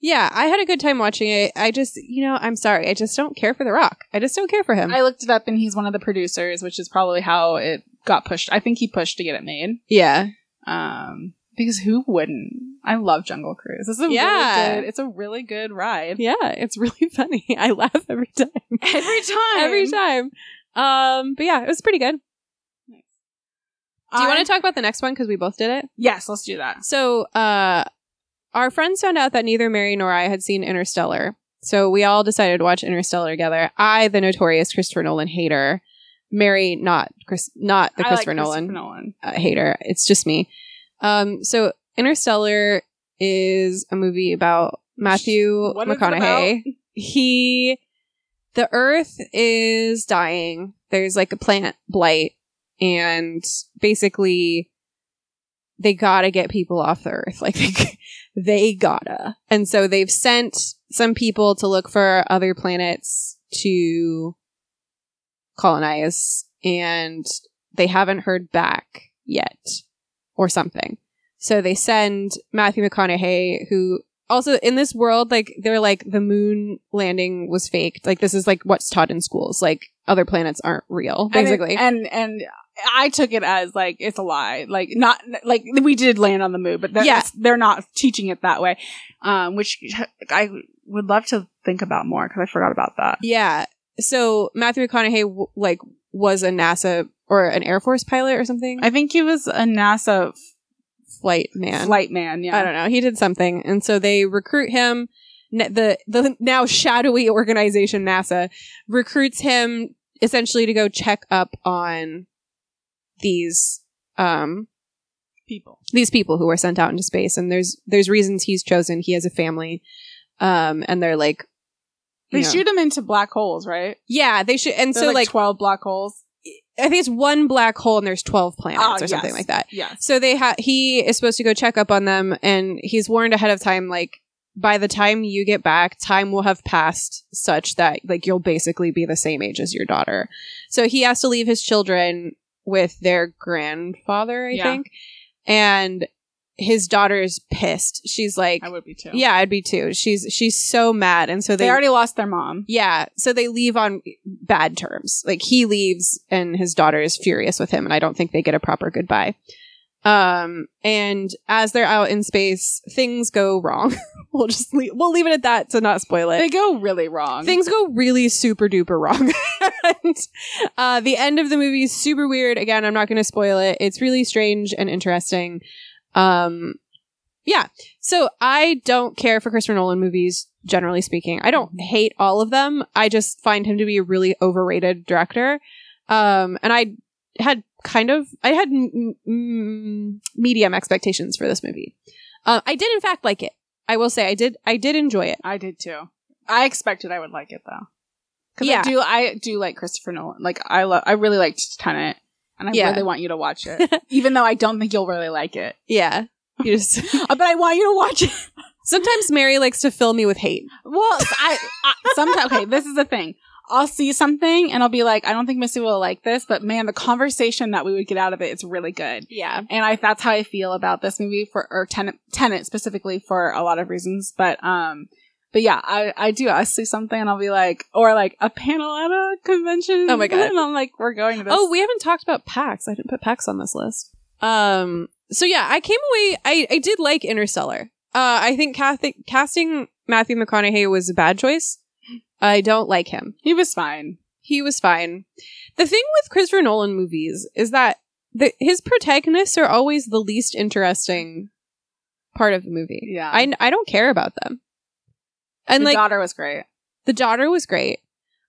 Yeah, I had a good time watching it. I just, you know, I'm sorry. I just don't care for The Rock. I just don't care for him. I looked it up, and he's one of the producers, which is probably how it got pushed. I think he pushed to get it made. yeah. Um, because who wouldn't? I love Jungle Cruise. It's a Yeah. really good. It's a really good ride. Yeah, it's really funny. I laugh every time. Every time. every time. Um, but yeah, it was pretty good. Do you I- want to talk about the next one because we both did it? Yes, let's do that. So, uh, our friends found out that neither Merri nor I had seen Interstellar. So we all decided to watch Interstellar together. I, the notorious Christopher Nolan hater. Merri, not Chris, not the I like Christopher Nolan. Christopher Nolan. uh, hater. It's just me. Um, so Interstellar is a movie about Matthew What McConaughey. He, the Earth is dying. There's like a plant blight, and basically they gotta get people off the earth. Like they, they gotta. And so they've sent some people to look for other planets to colonize and they haven't heard back yet or something. So they send Matthew McConaughey, who also in this world, like they're like the moon landing was faked. Like this is like what's taught in schools. Like other planets aren't real, And it- basically. And, and I took it as like it's a lie. Like not like we did land on the moon, but that, Yeah. that's- they're not teaching it that way. Um, which I would love to think about more because I forgot about that. yeah. So Matthew McConaughey w- like was a NASA or an Air Force pilot or something. I think he was a NASA Flight man. flight man. Yeah, I don't know. He did something, and so they recruit him. N- The the now shadowy organization NASA recruits him essentially to go check up on these um people. these people who are sent out into space, and there's there's reasons he's chosen. He has a family, um, and they're like They know- shoot him into black holes, right? yeah, they should, and There's so like, like, twelve black holes. I think it's one black hole and there's twelve planets Ah, or something yes. like that. Yeah. So they ha- he is supposed to go check up on them and he's warned ahead of time like by the time you get back time will have passed such that like you'll basically be the same age as your daughter. So he has to leave his children with their grandfather, I Yeah. think. And his daughter is pissed. She's like I would be too. Yeah, I'd be too. She's she's so mad and so They they, already lost their mom. yeah, so they leave on bad terms. Like he leaves and his daughter is furious with him and I don't think they get a proper goodbye. Um and as they're out in space, things go wrong. we'll just leave, we'll leave it at that to not spoil it. They go really wrong. Things go really super duper wrong. and uh, the end of the movie is super weird. Again, I'm not going to spoil it. It's really strange and interesting. Um, yeah. So I don't care for Christopher Nolan movies, generally speaking. I don't hate all of them. I just find him to be a really overrated director. Um, and I had kind of, I had m- m- medium expectations for this movie. Uh, I did in fact like it. I will say I did, I did enjoy it. I did too. I expected I would like it though. Because Yeah. I do, I do like Christopher Nolan. Like I love, I really liked Tenet, and I Yeah. really want you to watch it, even though I don't think you'll really like it. Yeah. You just Uh, but I want you to watch it. sometimes Merri likes to fill me with hate. Well, I, I sometimes okay. This is the thing. I'll see something and I'll be like, I don't think Missy will like this, but man, the conversation that we would get out of it is really good. Yeah. And I that's how I feel about this movie for or Tenant, Tenet specifically for a lot of reasons. But um, but yeah, I I do. I see something and I'll be like, or like a panel at a convention. Oh my God. And I'm like, we're going to this. Oh, we haven't talked about PAX. I didn't put PAX on this list. Um. So yeah, I came away. I I did like Interstellar. Uh, I think cath- casting Matthew McConaughey was a bad choice. I don't like him. he was fine. He was fine. The thing with Christopher Nolan movies is that the, his protagonists are always the least interesting part of the movie. Yeah. I I don't care about them. And the like daughter was great. the daughter was great.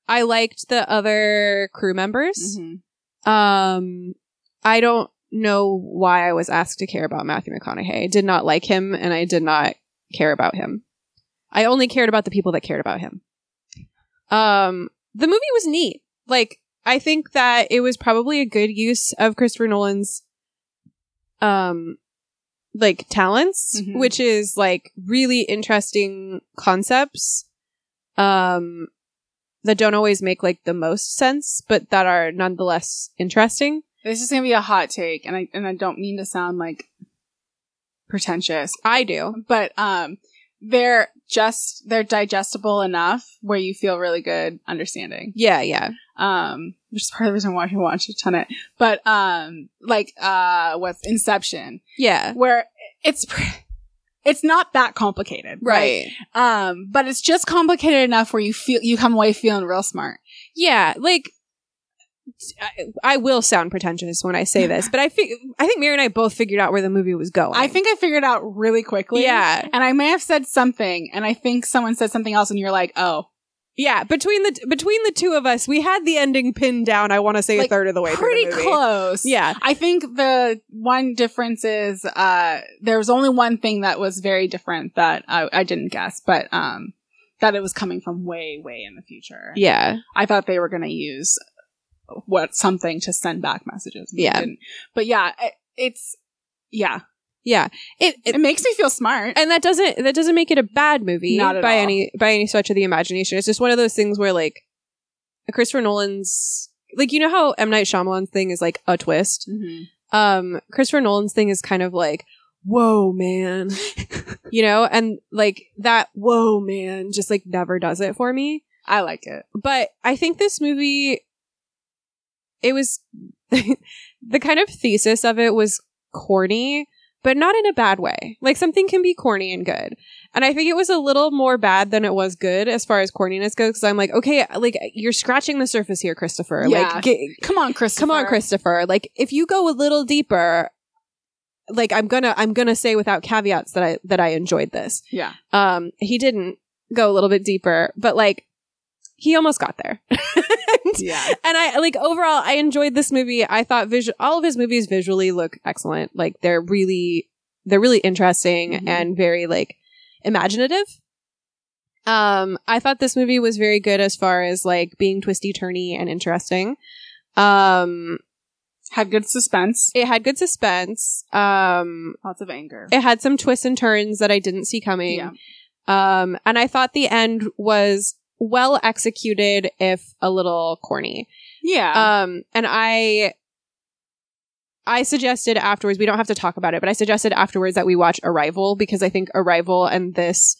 I liked the other crew members. Mhm. Um, I don't know why I was asked to care about Matthew McConaughey. I did not like him, and I did not care about him. I only cared about the people that cared about him. Um, the movie was neat. Like, I think that it was probably a good use of Christopher Nolan's, um, like talents, Mhm. which is like really interesting concepts, um, that don't always make like the most sense, but that are nonetheless interesting. This is gonna be a hot take, and I and I don't mean to sound like pretentious, I do. but um, they're just they're digestible enough where you feel really good understanding. Yeah, yeah. Um, which is part of the reason why you watch a ton of. it. But um, like uh, what's Inception, Yeah. where it's it's not that complicated, Right. Um, but it's just complicated enough where you feel you come away feeling real smart. Yeah, like I, I will sound pretentious when I say this, but I think I think Merri and I both figured out where the movie was going. I think I figured out really quickly. Yeah. And I may have said something, and I think someone said something else, and you're like, oh, Yeah, between the between the two of us, we had the ending pinned down. I want to say Like, a third of the way pretty through the movie. close. Yeah, I think the one difference is uh, there was only one thing that was very different that I, I didn't guess, but um, that it was coming from way, way in the future. yeah, I thought they were going to use what something to send back messages. Yeah. didn't. But yeah, it- it's yeah. Yeah. It, It, it makes me feel smart. and that doesn't that doesn't make it a bad movie Not by all. any by any stretch of the imagination. It's just one of those things where like Christopher Nolan's like you know how M Night Shyamalan's thing is like a twist. Mhm. Um, Christopher Nolan's thing is kind of like, whoa, man, you know, and like that, whoa, man, just like never does it for me. I like it. But I think this movie, it was the kind of thesis of it was corny, but not in a bad way. Like something can be corny and good. And I think it was a little more bad than it was good as far as corniness goes. Cause I'm like, okay, like you're scratching the surface here, Christopher. Yeah. Like, get, Come on, Chris. come on, Christopher. Like if you go a little deeper, like I'm gonna, I'm gonna say without caveats that I, that I enjoyed this. Yeah. Um, he didn't go a little bit deeper, but like he almost got there. and, Yeah. and I like overall, I enjoyed this movie. I thought visual, all of his movies visually look excellent. Like they're really, they're really interesting Mhm. and very like imaginative. Um, I thought this movie was very good as far as like being twisty turny and interesting. Um, Had good suspense. it had good suspense. Um, Lots of anger. it had some twists and turns that I didn't see coming. Yeah. Um, and I thought the end was well executed, if a little corny. Yeah. Um, and I, I suggested afterwards, we don't have to talk about it, but I suggested afterwards that we watch Arrival because I think Arrival and this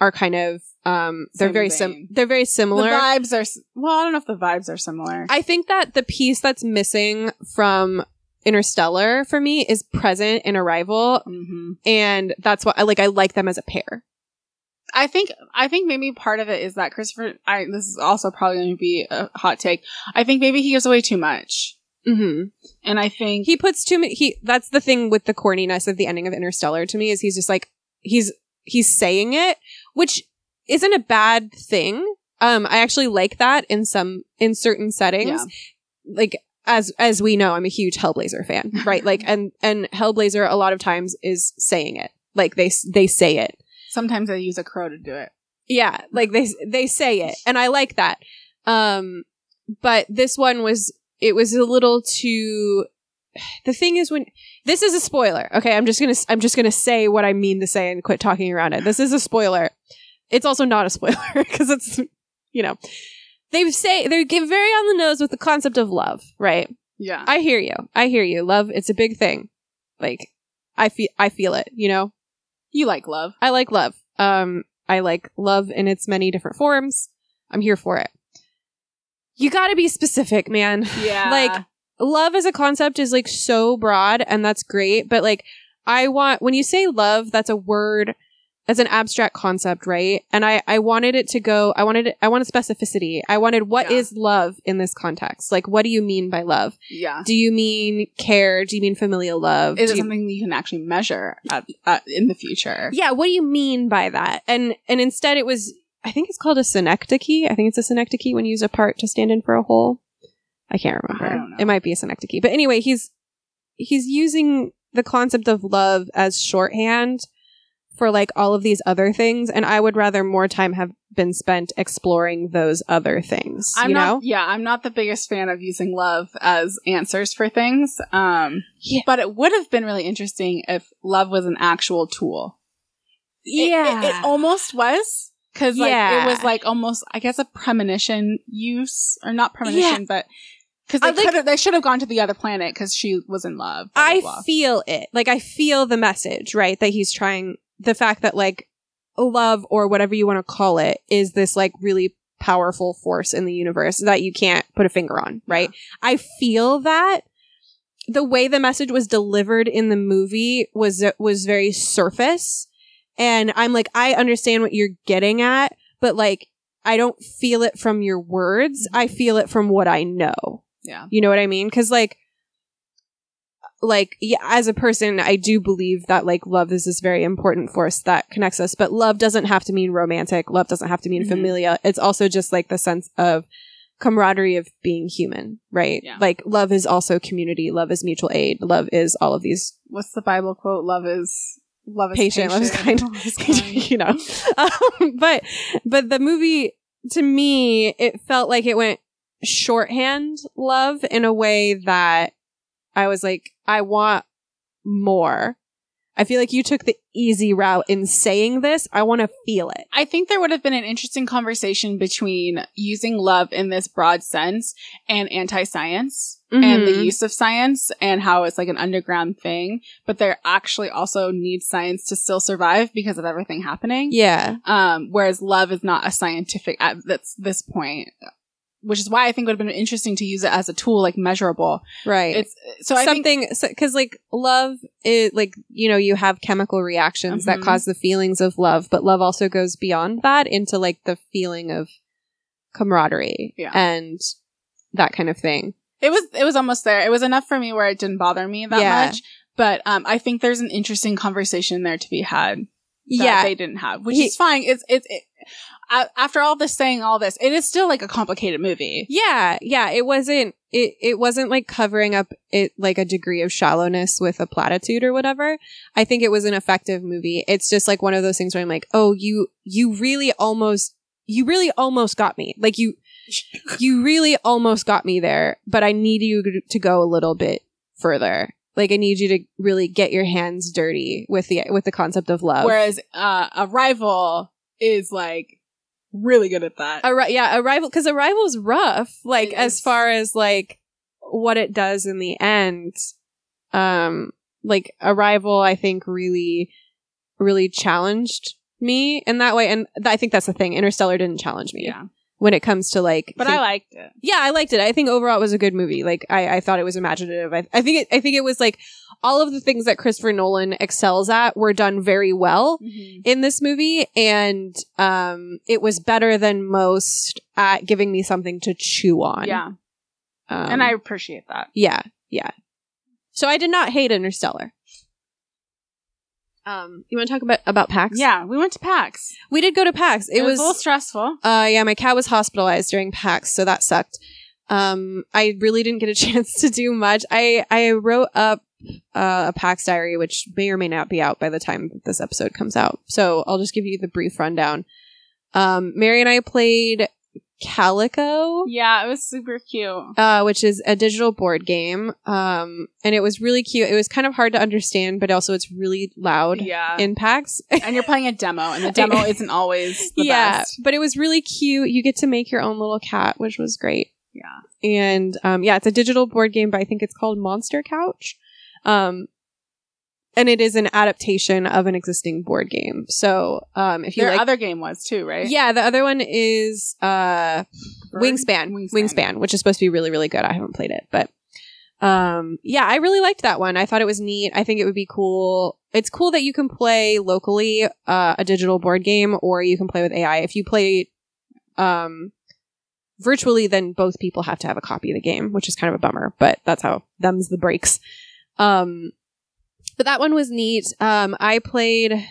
are kind of, um, they're Same very sim, they're very similar. the vibes are well. I don't know if the vibes are similar. I think that the piece that's missing from Interstellar for me is present in Arrival. hmm And that's what I like. I like them as a pair. I think I think maybe part of it is that Christopher. I this is also probably going to be a hot take. I think maybe he gives away too much, Mm-hmm. and I think he puts too many he that's the thing with the corniness of the ending of interstellar to me is he's just like he's he's saying it which isn't a bad thing um i actually like that in some in certain settings Yeah. like as as we know i'm a huge hellblazer fan right like and and hellblazer a lot of times is saying it like they they say it sometimes I use a crow to do it. yeah like they they say it and i like that. Um but this one was it was a little too the thing is when this is a spoiler okay? I'm just gonna i'm just gonna say what i mean to say and quit talking around it. This is a spoiler. It's also not a spoiler because it's you know they say they get very on the nose with the concept of love right? Yeah, i hear you. I hear you. Love it's a big thing. Like i feel i feel it you know you like love. I like love. Um, I like love in its many different forms. I'm here for it. You gotta be specific, man. Yeah, Like, Love as a concept is like so broad and that's great, but like, I want, when you say love, that's a word, that's an abstract concept, right? And I, I wanted it to go, I wanted, it, I wanted specificity. I wanted what is Yeah. love in this context? Like, what do you mean by love? yeah. Do you mean care? Do you mean familial love? Is Do it you- something you can actually measure at, at, in the future? yeah what do you mean by that and and instead it was i think it's called a synecdoche i think it's a synecdoche when you use a part to stand in for a whole i can't remember I don't know. it might be a synecdoche but anyway he's he's using the concept of love as shorthand for like all of these other things and i would rather more time have been spent exploring those other things I'm you not. know Yeah, I'm not the biggest fan of using love as answers for things. Um, Yeah. but it would have been really interesting if love was an actual tool. Yeah it, it almost was because like Yeah. it was like almost I guess a premonition use or not premonition, but because I they like- they should have gone to the other planet because she was in love. blah, blah, I feel it. Like I feel the message, right? That he's trying the fact that like love or whatever you want to call it is this like really powerful force in the universe that you can't put a finger on, right? I feel that the way the message was delivered in the movie was was very surface and I'm like I understand what you're getting at, but like I don't feel it from your words. I mm-hmm. feel it from what I know. yeah, You know what I mean? Because like, like yeah, as a person, I do believe that like love is this very important force that connects us. But love doesn't have to mean romantic. Love doesn't have to mean Mhm. familia. It's also just like the sense of camaraderie of being human, right? Yeah. Like love is also community. Love is mutual aid. Love is all of these what's the Bible quote? Love is love is patient, love is kind. love is kind. you know, um, but but the movie to me, it felt like it went shorthand love in a way that I was like, I want more. I feel like you took the easy route in saying this. I want to feel it. I think there would have been an interesting conversation between using love in this broad sense and anti-science and the Mhm. use of science and how it's like an underground thing, but there actually also needs science to still survive because of everything happening. Yeah. Um, whereas love is not a scientific at this, this point, which is why I think would have been interesting to use it as a tool, like measurable. Right. It's so I something because like love is like you know you have chemical reactions that Mhm. cause the feelings of love but love also goes beyond that into like the feeling of camaraderie Yeah. and that kind of thing it was it was almost there. It was enough for me where it didn't bother me that Yeah. much. But um, I think there's an interesting conversation there to be had. Yeah they didn't have, which He- is fine. It's it's it, after all this saying all this, it is still like a complicated movie. yeah yeah it wasn't it it wasn't like covering up it like a degree of shallowness with a platitude or whatever i think it was an effective movie it's just like one of those things where i'm like oh you you really almost you really almost got me like you you really almost got me there, but I need you to go a little bit further. Like I need you to really get your hands dirty with the with the concept of love. Whereas uh, Arrival is like really good at that. Arri- yeah, arrival because arrival's rough. Like It as is. far as like what it does in the end. Um, like arrival, I think really, really challenged me in that way, and th- I think that's the thing. Interstellar didn't challenge me yeah, when it comes to like. but think- I liked it. yeah, I liked it. I think overall it was a good movie. Like I, I thought it was imaginative. I, I think it, I think it was like all of the things that Christopher Nolan excels at were done very well in this movie, and um, it was better than most at giving me something to chew on. Yeah, um, and I appreciate that. yeah, yeah. So I did not hate Interstellar. Um, you want to talk about about PAX? Yeah, we went to PAX. we did go to PAX. It, It, was, was a little stressful. Uh, yeah, my cat was hospitalized during PAX, so that sucked. Um, I really didn't get a chance to do much. I, I wrote up, uh, a PAX diary, which may or may not be out by the time this episode comes out. So I'll just give you the brief rundown. Um, Merri and I played Calico, Yeah, it was super cute. uh, which is a digital board game. Um, and it was really cute. It was kind of hard to understand, but also it's really loud Yeah, PAX. and you're playing a demo, and the demo isn't always the yeah, best. but it was really cute. You get to make your own little cat, which was great. Yeah, And um, yeah, it's a digital board game, but I think it's called Monster Couch. Um, and it is an adaptation of an existing board game. So um, if you their like, other game was too, right? yeah, the other one is uh? Wingspan. Wingspan. Wingspan, which is supposed to be really, really good. I haven't played it, but um, yeah, I really liked that one. I thought it was neat. I think it would be cool. It's cool that you can play locally uh, a digital board game, or you can play with AI. If you play um, virtually, then both people have to have a copy of the game, which is kind of a bummer. But that's how them's the breaks. Um, but that one was neat. Um, I played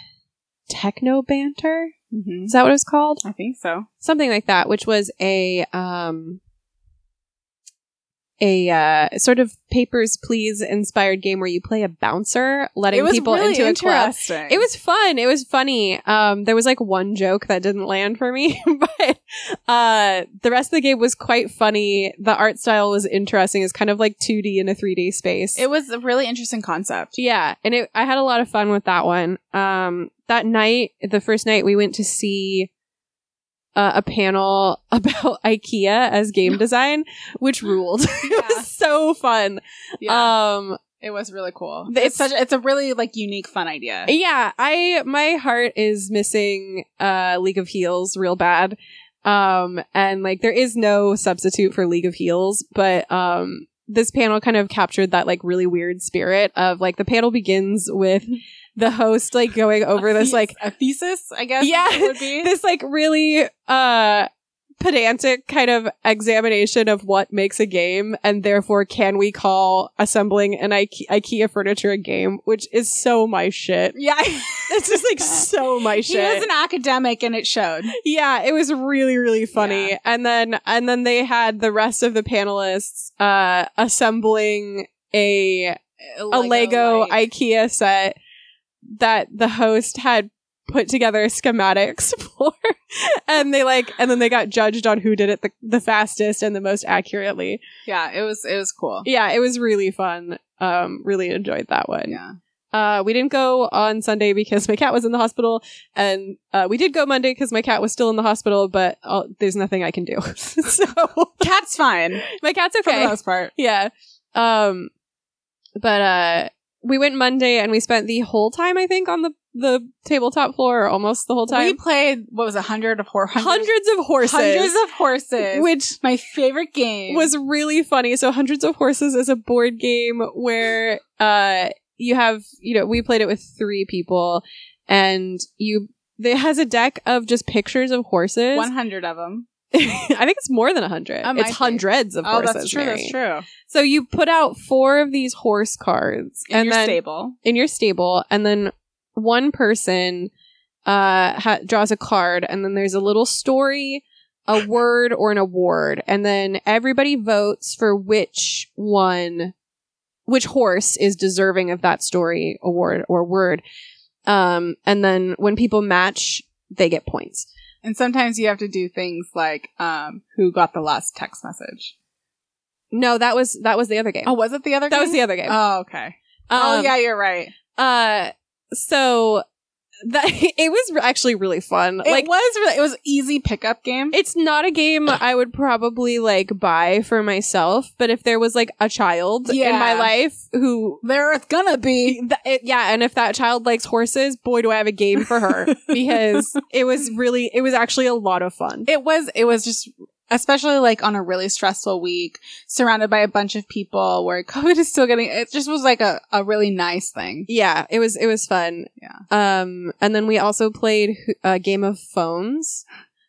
Techno Banter. hmm Is that what it was called? I think so. something like that, which was a um a uh, sort of Papers Please inspired game where you play a bouncer, letting people really into a club. It was fun. It was funny. Um, there was like one joke that didn't land for me, but uh, the rest of the game was quite funny. The art style was interesting. It's kind of like 2D in a 3D space. It was a really interesting concept. Yeah, and it, I had a lot of fun with that one. Um, that night, the first night, we went to see uh, a panel about IKEA as game design, which ruled. it was so fun. Yeah, Um, it was really cool. it's- It's such. It's a really like unique, fun idea. yeah, I my heart is missing uh, League of Heels real bad. Um, and like there is no substitute for League of Heels, but um, this panel kind of captured that like really weird spirit of like the panel begins with the host like going over A this like a thesis, I guess. Yeah, it would be. this like really uh pedantic kind of examination of what makes a game and therefore can we call assembling an Ike- IKEA furniture a game which is so my shit. yeah, It's just like so my shit. he was an academic, and it showed. yeah, it was really really funny. Yeah. And then and then they had the rest of the panelists uh assembling a a Lego like- IKEA set that the host had put together schematics for, and they like, and then they got judged on who did it the, the fastest and the most accurately. Yeah, it was it was cool. Yeah, it was really fun. Um, really enjoyed that one. Yeah. Uh, we didn't go on Sunday because my cat was in the hospital, and uh, we did go Monday because my cat was still in the hospital. But uh, there's nothing I can do, so Cat's fine my cat's okay for the most part. Yeah. Um, but uh, we went Monday and we spent the whole time I think on the the tabletop floor, or almost the whole time. We played what was a hundred of hor- hundreds, hundreds of horses, hundreds of horses, which my favorite game was really funny. So hundreds of horses is a board game where uh you have you know we played it with three people and you it has a deck of just pictures of horses. one hundred of them. I think it's more than a hundred. Oh, it's hundreds of Oh, horses. that's true. Merri. That's true. So you put out four of these horse cards In and your then stable. in your stable, and then one person uh ha- draws a card, and then there's a little story, a word, or an award, and then everybody votes for which one, which horse is deserving of that story, award, or word. Um, and then when people match, they get points. And sometimes you have to do things like um, who got the last text message. No, that was that was the other game. Oh, was it the other? Game? That was the other game. Oh, okay. oh, Um, yeah, you're right. Uh, so that it was actually really fun. It like was really, it was easy pickup game. it's not a game I would probably like buy for myself, but if there was like a child in my life who There's gonna be th- it, yeah, and if that child likes horses, boy do I have a game for her because it was really it was actually a lot of fun. it was it was just especially like on a really stressful week surrounded by a bunch of people where covid is still getting it just was like a, a really nice thing Yeah, it was it was fun. Yeah. Um and then we also played a game of phones,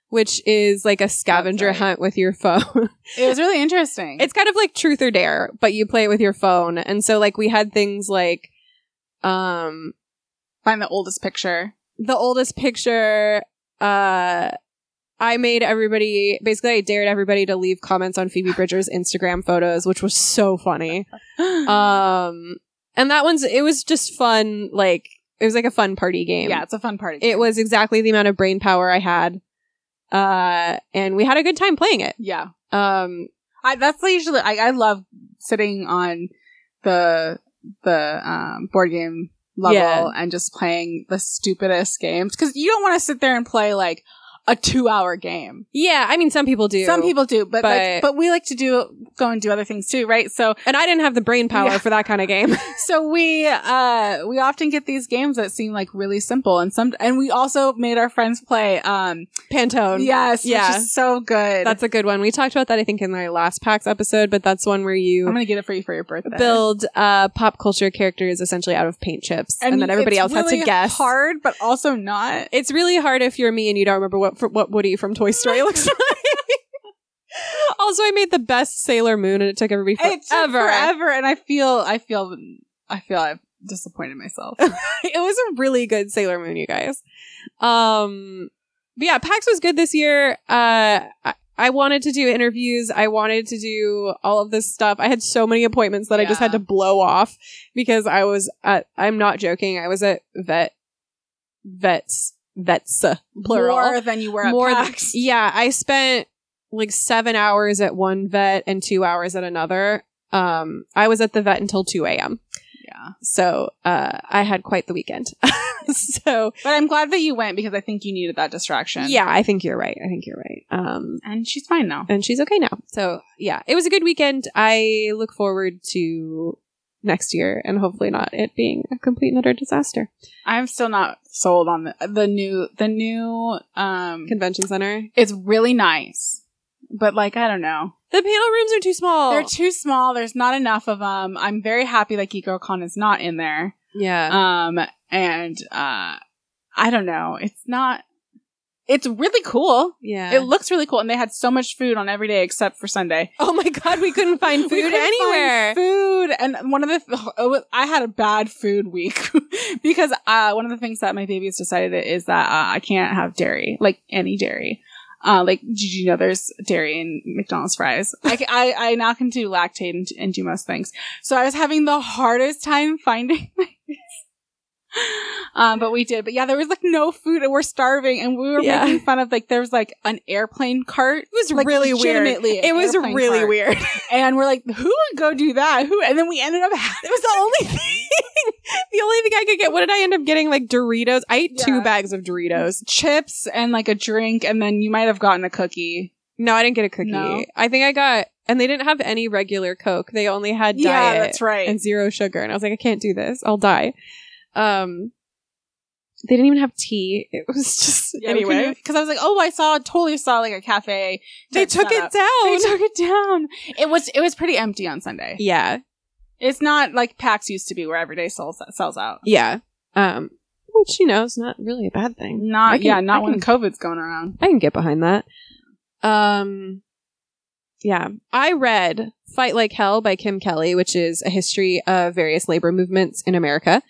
which is like a scavenger right. hunt with your phone. it was really interesting It's kind of like truth or dare, but you play it with your phone. And so like we had things like um find the oldest picture the oldest picture uh I made everybody basically I dared everybody to leave comments on Phoebe Bridgers Instagram photos, which was so funny. Um and that one's it was just fun like it was like a fun party game. yeah it's a fun party It was exactly the amount of brain power I had. Uh and we had a good time playing it. yeah Um I, that's usually I, I love sitting on the the um, board game level Yeah. and just playing the stupidest games because you don't want to sit there and play like a two hour game. yeah, I mean some people do. Some people do, but but- like, but we like to do go and do other things too, right? So and I didn't have the brain power Yeah. for that kind of game. so we uh we often get these games that seem like really simple and some and we also made our friends play um Pantone. yes yeah. which is so good. That's a good one. We talked about that, I think, in our last PAX episode, but that's one where you I'm gonna get it for you for your birthday. build uh, pop culture characters essentially out of paint chips, and, then everybody else has to guess. Hard, but also not. It's really hard if you're me and you don't remember what what Woody from Toy Story looks like. also, I made the best Sailor Moon, and it took everybody forever. It took forever, and I feel, I feel, I feel I've disappointed myself. it was a really good Sailor Moon, you guys. Um, but yeah, PAX was good this year. Uh, I, I wanted to do interviews. I wanted to do all of this stuff. I had so many appointments that I just had to blow off because I was at, I'm not joking. I was at vet, vets, vets, uh, plural. More than you were at More PAX. yeah, I spent like seven hours at one vet and two hours at another. Um, I was at the vet until 2 a.m. yeah. So, uh, I had quite the weekend. so, But I'm glad that you went because I think you needed that distraction. yeah, I think you're right. I think you're right. Um, And she's fine now. and she's okay now. So, yeah, it was a good weekend. I look forward to next year and hopefully not it being a complete and utter disaster. I'm still not sold on the the new the new um Convention center. it's really nice. But like I don't know. The panel rooms are too small. They're too small. There's not enough of them. I'm very happy that GeekGirlCon is not in there. yeah. Um and uh I don't know. It's not it's really cool. yeah. It looks really cool and they had so much food on every day except for Sunday. oh my god, we couldn't find food couldn't find anywhere. food, and one of the was- I had a bad food week because uh, one of the things that my babies decided is that uh, I can't have dairy, like any dairy. Uh, like, did you know there's dairy in McDonald's fries? I, ca- I, I now can do Lactaid and, and do most things. So I was having the hardest time finding. um, but we did. But yeah, there was like no food and we're starving and we were Yeah. making fun of like there was like an airplane cart. It was Like, really weird. It was really cart. weird. And we're like, who would go do that? Who? And then we ended up having It was the only thing. the only thing I could get. What did I end up getting? Like Doritos. I ate two bags of Doritos. chips and like a drink, and then you might have gotten a cookie. No, I didn't get a cookie. No. I think I got, and they didn't have any regular Coke. They only had diet. Yeah, that's right. and zero sugar. And I was like, I can't do this. I'll die. Um, they didn't even have tea. It was just anyway. because I was like, oh, I saw totally saw like a cafe. They took it setup. down. They took it down. It was it was pretty empty on Sunday. yeah, It's not like PAX used to be, where every day sells sells out. yeah. Um, which you know is not really a bad thing. Not can- yeah, not when COVID's going around. I can get behind that. Um, yeah, I read "Fight Like Hell" by Kim Kelly, which is a history of various labor movements in America.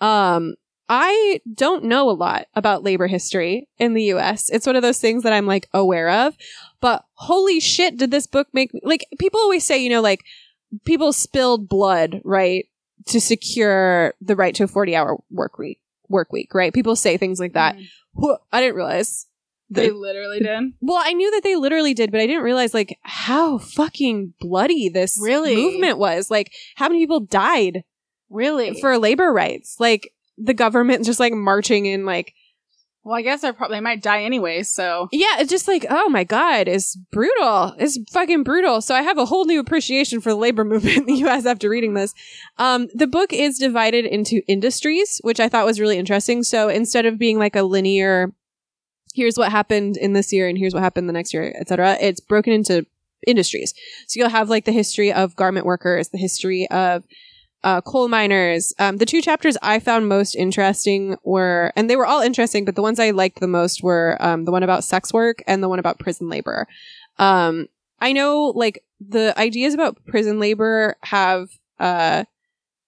Um, I don't know a lot about labor history in the U.S. It's one of those things that I'm like aware of, but holy shit, did this book make me like? People always say, you know, like people spilled blood, right, to secure the right to a 40 hour work week. Work week, right? People say things like that. Mhm. I didn't realize They literally did. well, I knew that they literally did, but I didn't realize like how fucking bloody this Really? movement was. Like how many people died Really? for labor rights? Like the government just like marching in like well, I guess they're probably they might die anyway. So yeah, it's just like oh my god, it's brutal. It's fucking brutal. So I have a whole new appreciation for the labor movement in the US after reading this. Um the book is divided into industries, which I thought was really interesting. So instead of being like a linear here's what happened in this year and here's what happened the next year, etc. It's broken into industries. So you'll have like the history of garment workers, the history of uh, coal miners. Um, the two chapters I found most interesting were, and they were all interesting, but the ones I liked the most were um, the one about sex work and the one about prison labor. Um, I know like the ideas about prison labor have uh,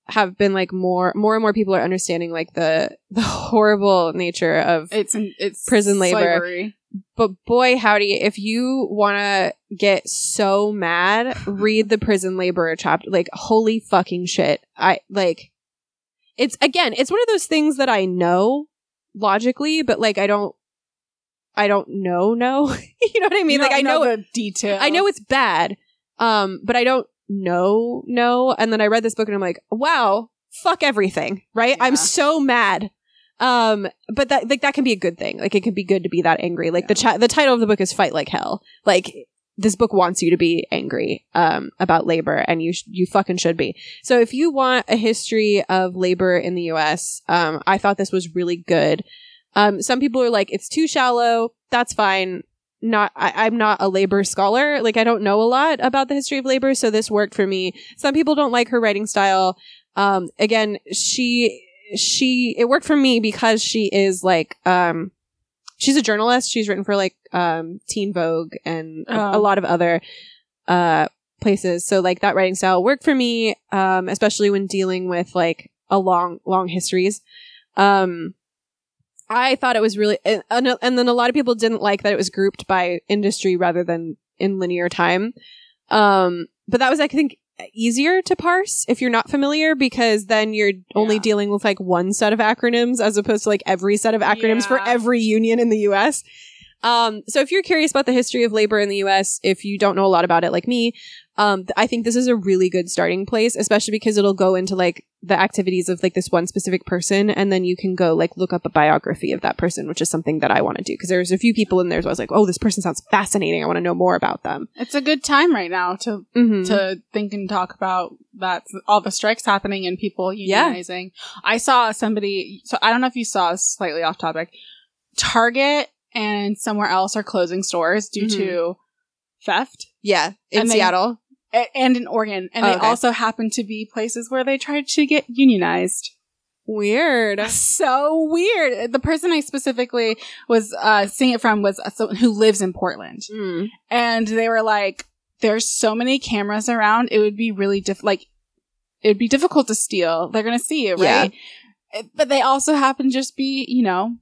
have been like more more and more people are understanding like the the horrible nature of it's it's Prison labor. slavery. but boy howdy if you want to get so mad read the prison labor chapter like holy fucking shit i like it's again it's one of those things that i know logically but like i don't i don't know no you know what i mean like i know, the details. i know it's bad um but i don't know no. And then i read this book and i'm like wow fuck everything right? I'm so mad. Um but that like that can be a good thing. Like it can be good to be that angry. Like the cha- the title of the book is fight like hell. Like this book wants you to be angry um about labor and you sh- you fucking should be. So if you want a history of labor in the US um I thought this was really good. Um some people are like it's too shallow. That's fine not I, I'm not a labor scholar. Like I don't know a lot about the history of labor so this worked for me. Some people don't like her writing style. Um again she she it worked for me because she is like um she's a journalist. She's written for like um teen vogue and a, a Oh. lot of other uh places. So like that writing style worked for me um especially when dealing with like a long long histories. Um i thought it was really and, and then a lot of people didn't like that it was grouped by industry rather than in linear time um but that was i think easier to parse if you're not familiar because then you're only Yeah. dealing with like one set of acronyms as opposed to like every set of acronyms for every union in the US. Um, so if you're curious about the history of labor in the US, if you don't know a lot about it like me, um, I think this is a really good starting place, especially because it'll go into like the activities of like this one specific person, and then you can go like look up a biography of that person, which is something that I want to do because there's a few people in there. So I was like, oh, this person sounds fascinating. I want to know more about them. It's a good time right now to Mm-hmm. to think and talk about that all the strikes happening and people Yeah. unionizing. I saw somebody so I don't know if you saw slightly off topic. Target and somewhere else are closing stores due Mhm. to theft yeah, in And Seattle. A- and in Oregon and Oh, they okay. also happen to be places where they tried to get unionized. Weird. So weird. The person I specifically was uh seeing it from was someone who lives in Portland. Mm. and they were like, "There's so many cameras around. It would be really diff like it would be difficult to steal. They're gonna see it, right?" Uh, But they also happen to just be, you know,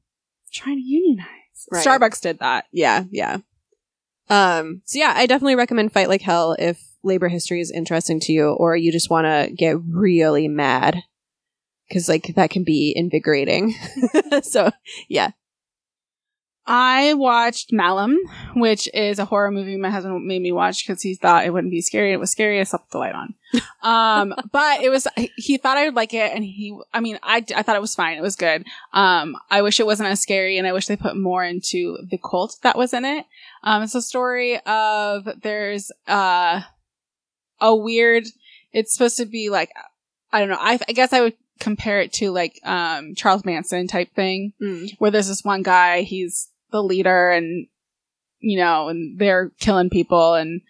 trying to unionize. Right. Starbucks did that. Yeah, yeah. Um, so yeah, I definitely recommend Fight Like Hell if labor history is interesting to you or you just want to get really mad. because like that can be invigorating. so yeah, I watched Malum, which is a horror movie my husband made me watch because he thought it wouldn't be scary. It was scary. I slept the light on. Um, but it was, he thought I would like it. And he, I mean, I, I thought it was fine. It was good. Um, I wish it wasn't as scary and I wish they put more into the cult that was in it. Um, it's a story of there's, uh, a weird, it's supposed to be like, I don't know. I, I guess I would compare it to like, um, Charles Manson type thing Mm. where there's this one guy, he's the leader and, you know, and they're killing people and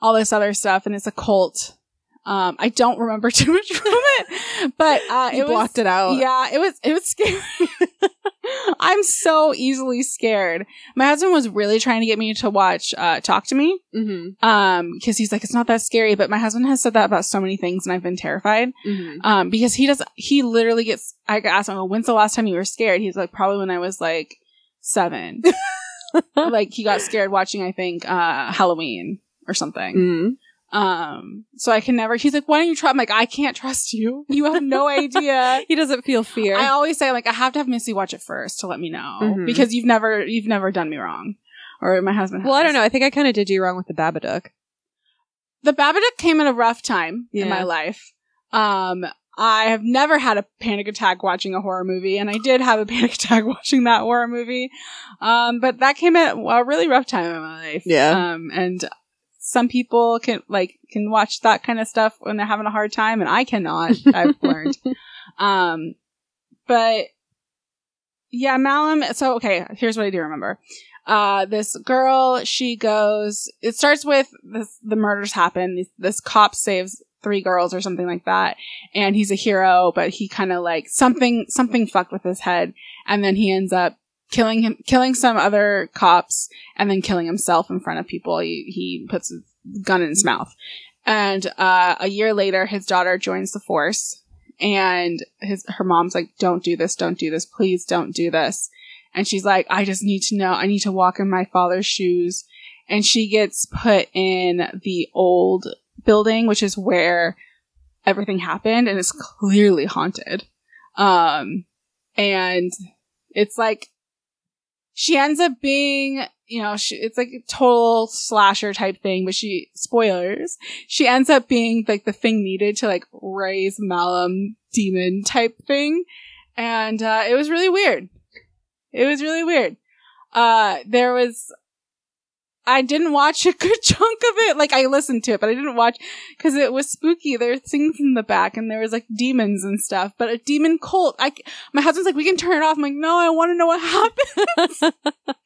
all this other stuff. And it's a cult. Um, I don't remember too much from it, but, uh, you it blocked was, it out. yeah, it was, it was scary. I'm so easily scared. My husband was really trying to get me to watch, uh, Talk to Me. Mm-hmm. Um, cause he's like, it's not that scary, but my husband has said that about so many things and I've been terrified. Mm-hmm. Um, because he does, he literally gets, I asked him, when's the last time you were scared? He's like, probably when I was like seven. like he got scared watching, I think, uh, Halloween or something. Mm-hmm. Um, so I can never, he's like, why don't you try? I'm like, I can't trust you. You have no idea. He doesn't feel fear. I always say, like, I have to have Missy watch it first to let me know Mhm. because you've never, you've never done me wrong. Or my husband well, I don't know. I think I kind of did you wrong with the Babadook. the Babadook came at a rough time in my life. Um, I have never had a panic attack watching a horror movie, and I did have a panic attack watching that horror movie. Um, but that came at a really rough time in my life. Yeah. Um, and some people can like can watch that kind of stuff when they're having a hard time, and I cannot. I've learned. Um, but yeah, Malum. So okay, here's what I do remember. Uh, this girl, she goes. It starts with this, the murders happen. This, this cop saves three girls or something like that, and he's a hero, but he kind of like something something fucked with his head, and then he ends up killing him, killing some other cops, and then killing himself in front of people. He he puts his gun in his mouth, and uh, a year later, his daughter joins the force, and his her mom's like, "Don't do this, don't do this, please don't do this." And she's like, I just need to know. I need to walk in my father's shoes. And she gets put in the old building, which is where everything happened and it's clearly haunted. Um, and it's like, she ends up being, you know, she, it's like a total slasher type thing, but she, spoilers, she ends up being like the thing needed to like raise Malum demon type thing. And, uh, it was really weird. It was really weird. Uh, there was, I didn't watch a good chunk of it. Like I listened to it, but I didn't watch because it was spooky. There were things in the back and there was like demons and stuff, but a demon cult. I, my husband's like, we can turn it off. I'm like, no, I want to know what happened.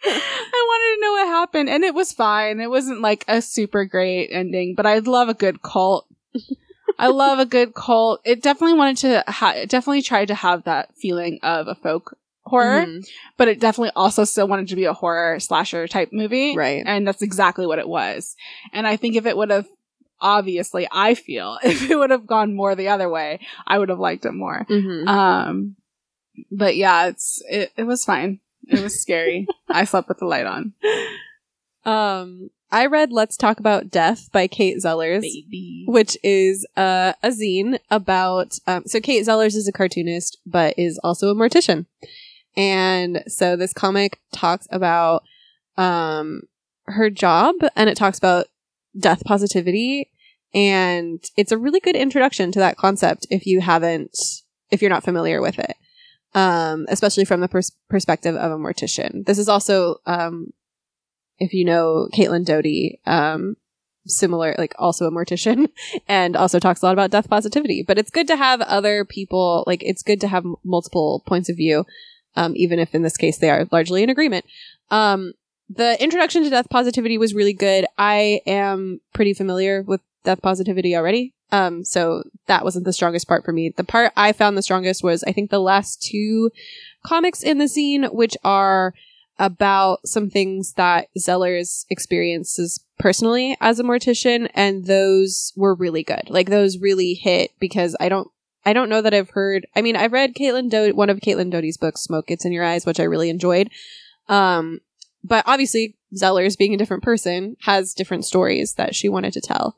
I wanted to know what happened and it was fine. It wasn't like a super great ending, but I love a good cult. I love a good cult. It definitely wanted to, ha- it definitely tried to have that feeling of a folk horror, Mhm. but it definitely also still wanted to be a horror slasher type movie. Right. And that's exactly what it was. And I think if it would have, obviously, I feel if it would have gone more the other way, I would have liked it more. Mhm. Um, but yeah, it's, it, it was fine. It was scary. I slept with the light on. Um, I read Let's Talk About Death by Cait Zellers. Baby. which is uh, a zine about. Um, so Cait Zellers is a cartoonist, but is also a mortician, and so this comic talks about um, her job, and it talks about death positivity, and it's a really good introduction to that concept if you haven't, if you're not familiar with it, um, especially from the pers- perspective of a mortician. This is also. Um, if you know Caitlin Doughty, um, similar, like also a mortician and also talks a lot about death positivity. But it's good to have other people, like it's good to have m- multiple points of view, um, even if in this case they are largely in agreement. Um, the introduction to death positivity was really good. I am pretty familiar with death positivity already. Um, so that wasn't the strongest part for me. The part I found the strongest was I think the last two comics in the scene, which are about some things that Zellers experiences personally as a mortician, and those were really good. Like those really hit because I don't. I don't know that I've heard. I mean, I've read Caitlin one of Caitlin Doughty's books, "Smoke Gets in Your Eyes," which I really enjoyed. Um, but obviously, Zellers, being a different person, has different stories that she wanted to tell.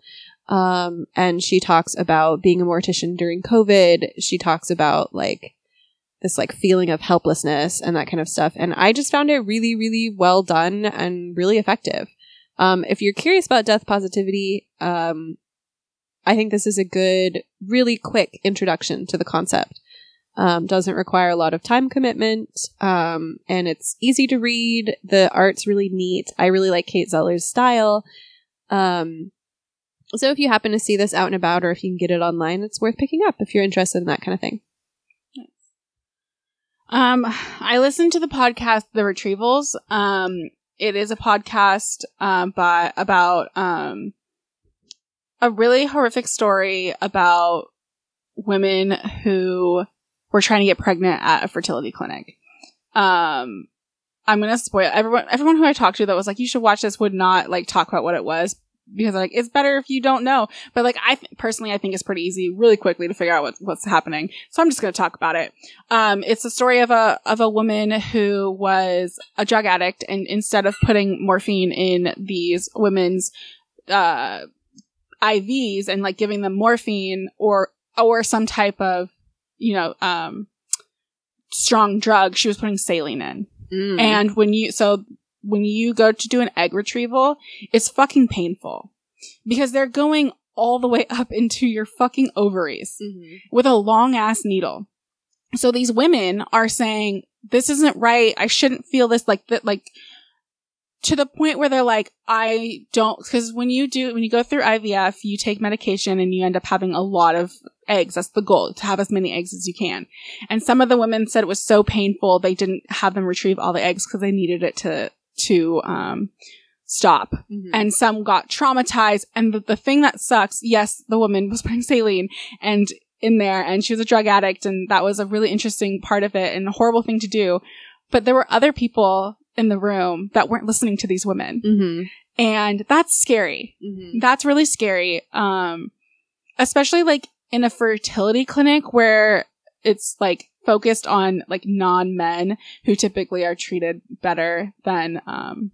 Um, and she talks about being a mortician during COVID. She talks about like this like feeling of helplessness and that kind of stuff. And I just found it really, really well done and really effective. Um, if you're curious about death positivity, um, I think this is a good, really quick introduction to the concept. Um, doesn't require a lot of time commitment, um, and it's easy to read. The art's really neat. I really like Cait Zeller's style. Um, so if you happen to see this out and about, or if you can get it online, it's worth picking up if you're interested in that kind of thing. Um, I listened to the podcast The Retrievals. Um, it is a podcast um by about um a really horrific story about women who were trying to get pregnant at a fertility clinic. Um, I'm gonna spoil everyone. Everyone who I talked to that was like, "You should watch this," would not like talk about what it was because like it's better if you don't know. But like I th- personally, I think it's pretty easy, really quickly to figure out what, what's happening. So I'm just gonna talk about it. Um, it's the story of a of a woman who was a drug addict, and instead of putting morphine in these women's uh IVs and like giving them morphine or or some type of you know um strong drug, she was putting saline in. Mm. And when you, so when you go to do an egg retrieval, it's fucking painful because they're going all the way up into your fucking ovaries Mhm. with a long ass needle. So these women are saying, this isn't right. I shouldn't feel this like that, like to the point where they're like, I don't, cause when you do, when you go through IVF, you take medication and you end up having a lot of eggs. That's the goal, to have as many eggs as you can. And some of the women said it was so painful, they didn't have them retrieve all the eggs because they needed it to, to, um, stop Mhm. and some got traumatized. And the, the thing that sucks, yes, the woman was putting saline and in there and she was a drug addict and that was a really interesting part of it and a horrible thing to do. But there were other people in the room that weren't listening to these women. Mhm. And that's scary. Mhm. That's really scary. Um, especially like in a fertility clinic where it's like focused on like non-men who typically are treated better than, um,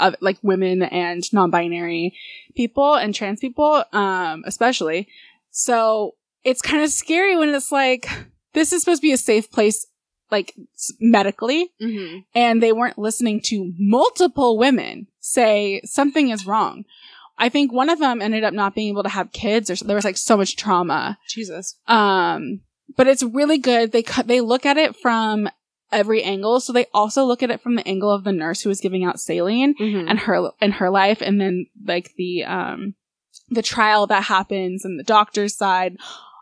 of like women and non-binary people and trans people, um, especially. So it's kind of scary when it's like, this is supposed to be a safe place, like medically, Mhm. and they weren't listening to multiple women say something is wrong. I think one of them ended up not being able to have kids or there was like so much trauma. Jesus. Um, but it's really good. They cut, they look at it from every angle. So they also look at it from the angle of the nurse who was giving out saline Mhm. and her and her life and then like the um the trial that happens and the doctor's side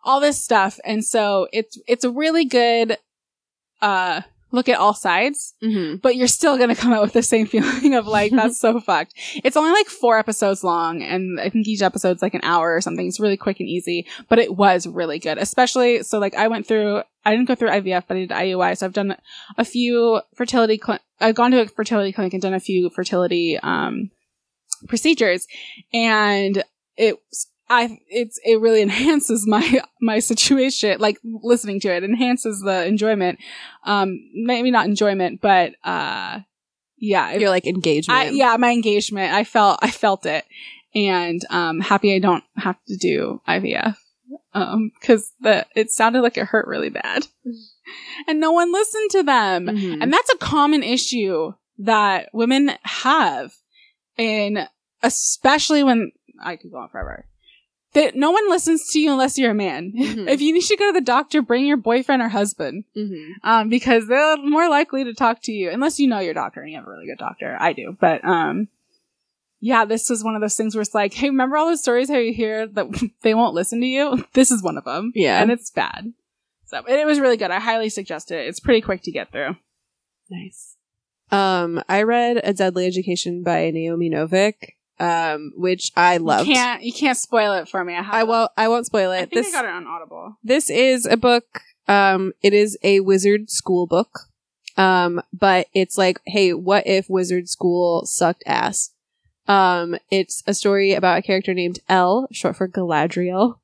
all this stuff and so it's it's a really good uh look at all sides Mhm. but you're still gonna come out with the same feeling of like that's so fucked it's only like four episodes long and i think each episode's like an hour or something it's really quick and easy but it was really good especially so like i went through i didn't go through ivf but i did iui so i've done a few fertility cl- i've gone to a fertility clinic and done a few fertility um procedures and it I it's it really enhances my my situation like listening to it enhances the enjoyment um maybe not enjoyment but uh yeah Your like engagement. I, yeah my engagement I felt I felt it and um happy I don't have to do IVF um cuz the it sounded like it hurt really bad and no one listened to them Mhm. and that's a common issue that women have. And especially when I could go on forever. That no one listens to you unless you're a man. Mhm. if you need to go to the doctor, bring your boyfriend or husband. Mhm. Um, because they're more likely to talk to you, unless you know your doctor and you have a really good doctor. I do. But um yeah, this was one of those things where it's like, hey, remember all those stories how you hear that they won't listen to you? This is one of them. Yeah. And it's bad. So and it was really good. I highly suggest it. It's pretty quick to get through. Nice. Um, I read A Deadly Education by Naomi Novik, um, which I love. You can't you can't spoil it for me. I, have I won't. I won't spoil I it. think This I got it on Audible. this is a book. Um, it is a wizard school book. Um, but it's like, hey, what if wizard school sucked ass? Um, it's a story about a character named El, short for Galadriel,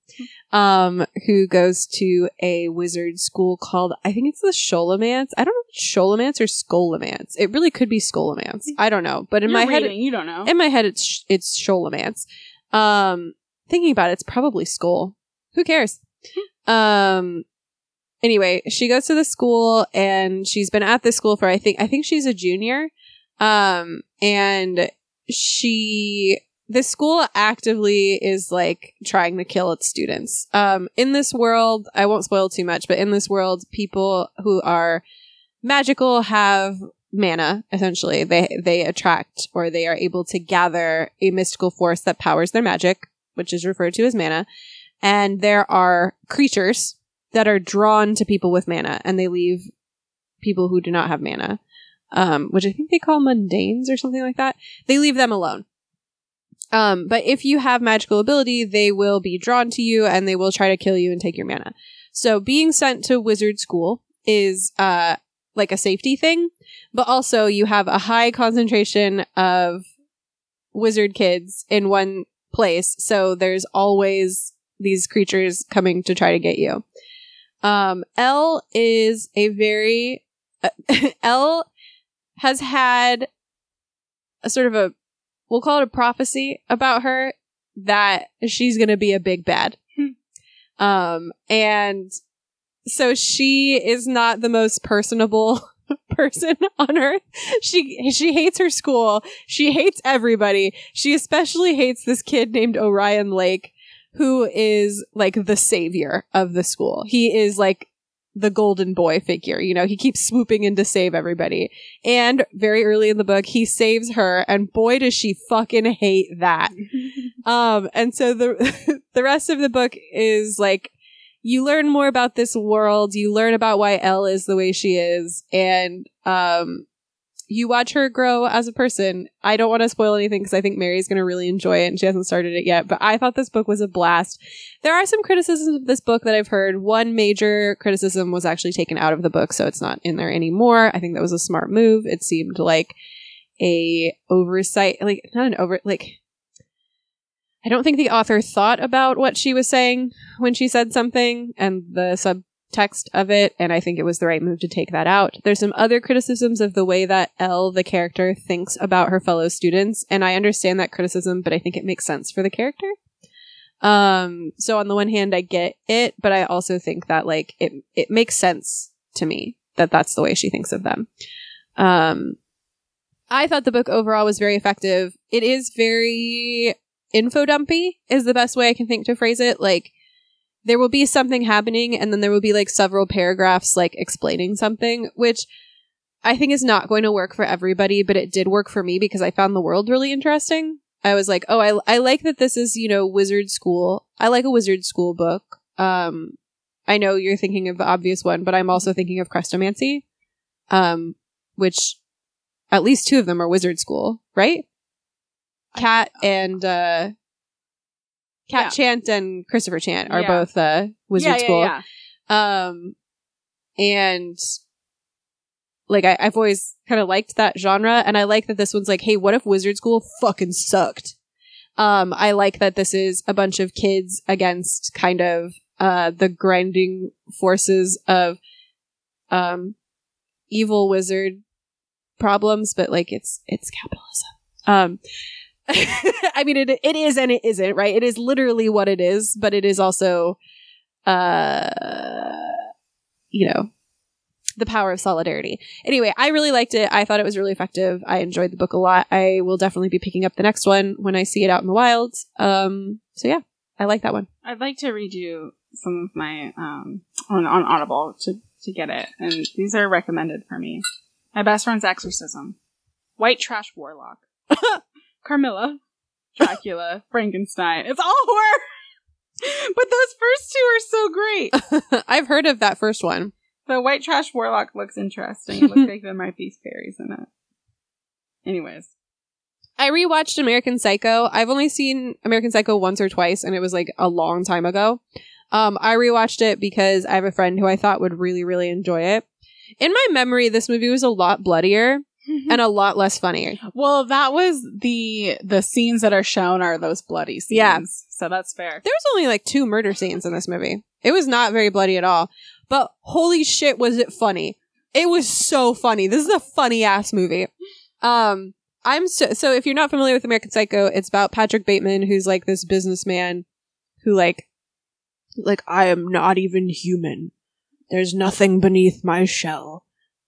um, who goes to a wizard school called, I think it's the Sholomance. I don't know if it's Sholomance or Skolamance. It really could be Skolamance. I don't know. But in You're my head, you don't know. in my head it's it's Sholomance. Um thinking about it, it's probably school. Who cares? um. Anyway, she goes to the school and she's been at this school for I think I think she's a junior. Um, and she this school actively is like trying to kill its students. Um, in this world, I won't spoil too much, but in this world, people who are magical have mana essentially. They they attract or they are able to gather a mystical force that powers their magic which is referred to as mana. And there are creatures that are drawn to people with mana and they leave people who do not have mana um, which i think they call mundanes or something like that they leave them alone um, but if you have magical ability they will be drawn to you and they will try to kill you and take your mana so being sent to wizard school is uh like a safety thing but also you have a high concentration of wizard kids in one place. So there's always these creatures coming to try to get you. Um, El is a very, uh, El has had a sort of a, we'll call it a prophecy about her that she's going to be a big bad. Um, and so she is not the most personable person on earth. She she hates her school. She hates everybody. She especially hates this kid named Orion Lake who is like the savior of the school. He is like the golden boy figure. You know, he keeps swooping in to save everybody. And very early in the book, he saves her, and boy does she fucking hate that. um, and so the the rest of the book is like you learn more about this world. You learn about why El is the way she is, and um, you watch her grow as a person. I don't want to spoil anything because I think Merri's going to really enjoy it, and she hasn't started it yet. But I thought this book was a blast. There are some criticisms of this book that I've heard. One major criticism was actually taken out of the book, so it's not in there anymore. I think that was a smart move. It seemed like a oversight, like not an over, like I don't think the author thought about what she was saying when she said something and the subtext of it, and I think it was the right move to take that out. There's some other criticisms of the way that El, the character, thinks about her fellow students, and I understand that criticism, but I think it makes sense for the character. Um, so on the one hand, I get it, but I also think that like it it makes sense to me that that's the way she thinks of them. Um, I thought the book overall was very effective. It is very info dumpy is the best way I can think to phrase it. Like there will be something happening and then there will be like several paragraphs like explaining something, which I think is not going to work for everybody, but it did work for me because I found the world really interesting. I was like, oh, I, I like that this is, you know, wizard school. I like a wizard school book. Um, I know you're thinking of the obvious one, but I'm also thinking of Chrestomanci, um, which at least two of them are wizard school, right? Cat and uh Cat Yeah. Chant and Christopher Chant are Yeah. both uh wizard yeah, school. Yeah, yeah. Um and like I, I've always kind of liked that genre and I like that this one's like, hey, what if wizard school fucking sucked? Um, I like that this is a bunch of kids against kind of uh the grinding forces of um evil wizard problems, but like it's it's capitalism. Um I mean it it is and it isn't, right? It is literally what it is, but it is also uh you know the power of solidarity. Anyway, I really liked it. I thought it was really effective. I enjoyed the book a lot. I will definitely be picking up the next one when I see it out in the wild. Um so yeah, I like that one. I'd like to read you some of my um on, on Audible to to get it, and these are recommended for me. My best friend's exorcism, White Trash Warlock, Carmilla, Dracula, Frankenstein. It's all horror, but those first two are so great. I've heard of that first one. The White Trash Warlock looks interesting. It looks like there might be fairies in it. Anyways, I rewatched American Psycho. I've only seen American Psycho once or twice, and it was like a long time ago. Um, I rewatched it because I have a friend who I thought would really, really enjoy it. In my memory, this movie was a lot bloodier and a lot less funny. well, that was the the scenes that are shown are those bloody scenes. Yeah. so that's fair. There was only like two murder scenes in this movie. It was not very bloody at all. But holy shit, was it funny! It was so funny. This is a funny ass movie. Um, I'm so so. If you're not familiar with American Psycho, it's about Patrick Bateman, who's like this businessman who like like I am not even human. There's nothing beneath my shell.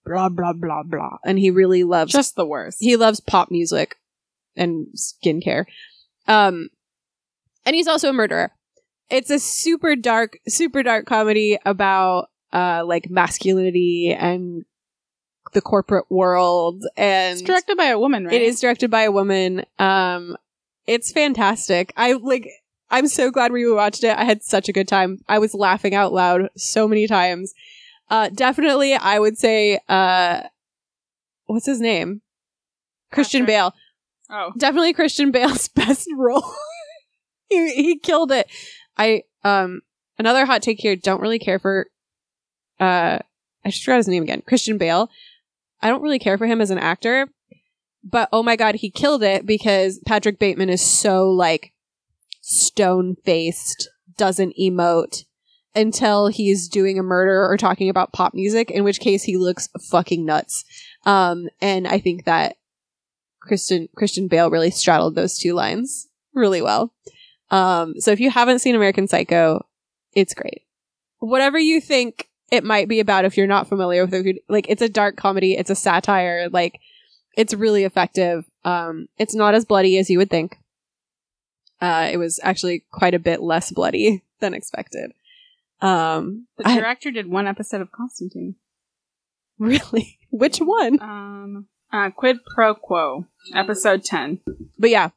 Blah blah blah blah. And he really loves Just the worst. he loves pop music and skincare. Um and he's also a murderer. It's a super dark, super dark comedy about uh like masculinity and the corporate world and it's directed by a woman, right? it is directed by a woman. Um, it's fantastic. I like. I'm so glad we watched it. I had such a good time. I was laughing out loud so many times. Uh, definitely, I would say. Uh, what's his name? Christian Patrick. Bale. Oh, Definitely Christian Bale's best role. he he killed it. I um another hot take here. Don't really care for. Uh, I just forgot his name again. Christian Bale. I don't really care for him as an actor, but oh my god, he killed it because Patrick Bateman is so like stone faced, doesn't emote until he's doing a murder or talking about pop music, in which case he looks fucking nuts. Um, and I think that Christian Christian Bale really straddled those two lines really well. Um, so if you haven't seen American Psycho, it's great. Whatever you think it might be about, if you're not familiar with it, like it's a dark comedy, it's a satire, like it's really effective. Um, it's not as bloody as you would think. Uh, it was actually quite a bit less bloody than expected. Um, the I- director did one episode of Constantine. really, which one? Um, uh, Quid Pro Quo, episode ten. But yeah,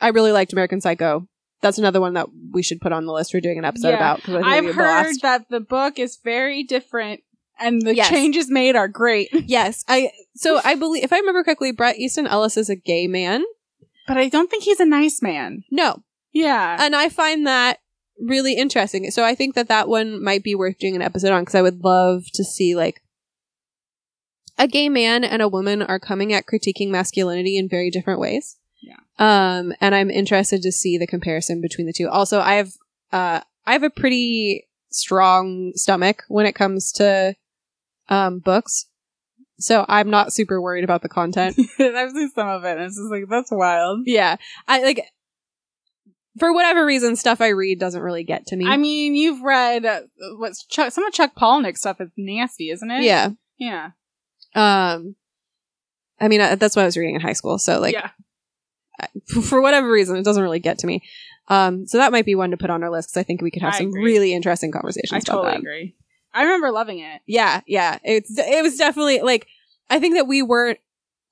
I really liked American Psycho. That's another one that we should put on the list for doing an episode Yeah. about. I think it'd I've a heard blast. that the book is very different, and the Yes. changes made are great. Yes, I. So I believe, if I remember correctly, Bret Easton Ellis is a gay man. But I don't think he's a nice man. No, Yeah, and I find that really interesting. So I think that that one might be worth doing an episode on because I would love to see like a gay man and a woman are coming at critiquing masculinity in very different ways. Yeah. Um, and I'm interested to see the comparison between the two. Also, I have uh, I have a pretty strong stomach when it comes to um books. So I'm not super worried about the content. I've seen some of it, and it's just like that's wild. yeah. I like for whatever reason stuff I read doesn't really get to me. I mean, you've read uh, what's Chuck, some of Chuck Palahniuk stuff is nasty, isn't it? yeah. yeah, Um, I mean, uh, that's what I was reading in high school. So, like, yeah. f- for whatever reason, it doesn't really get to me. Um, so that might be one to put on our list because I think we could have I some agree. really interesting conversations I about totally that. agree. I remember loving it. Yeah, yeah. It's it was definitely like I think that we weren't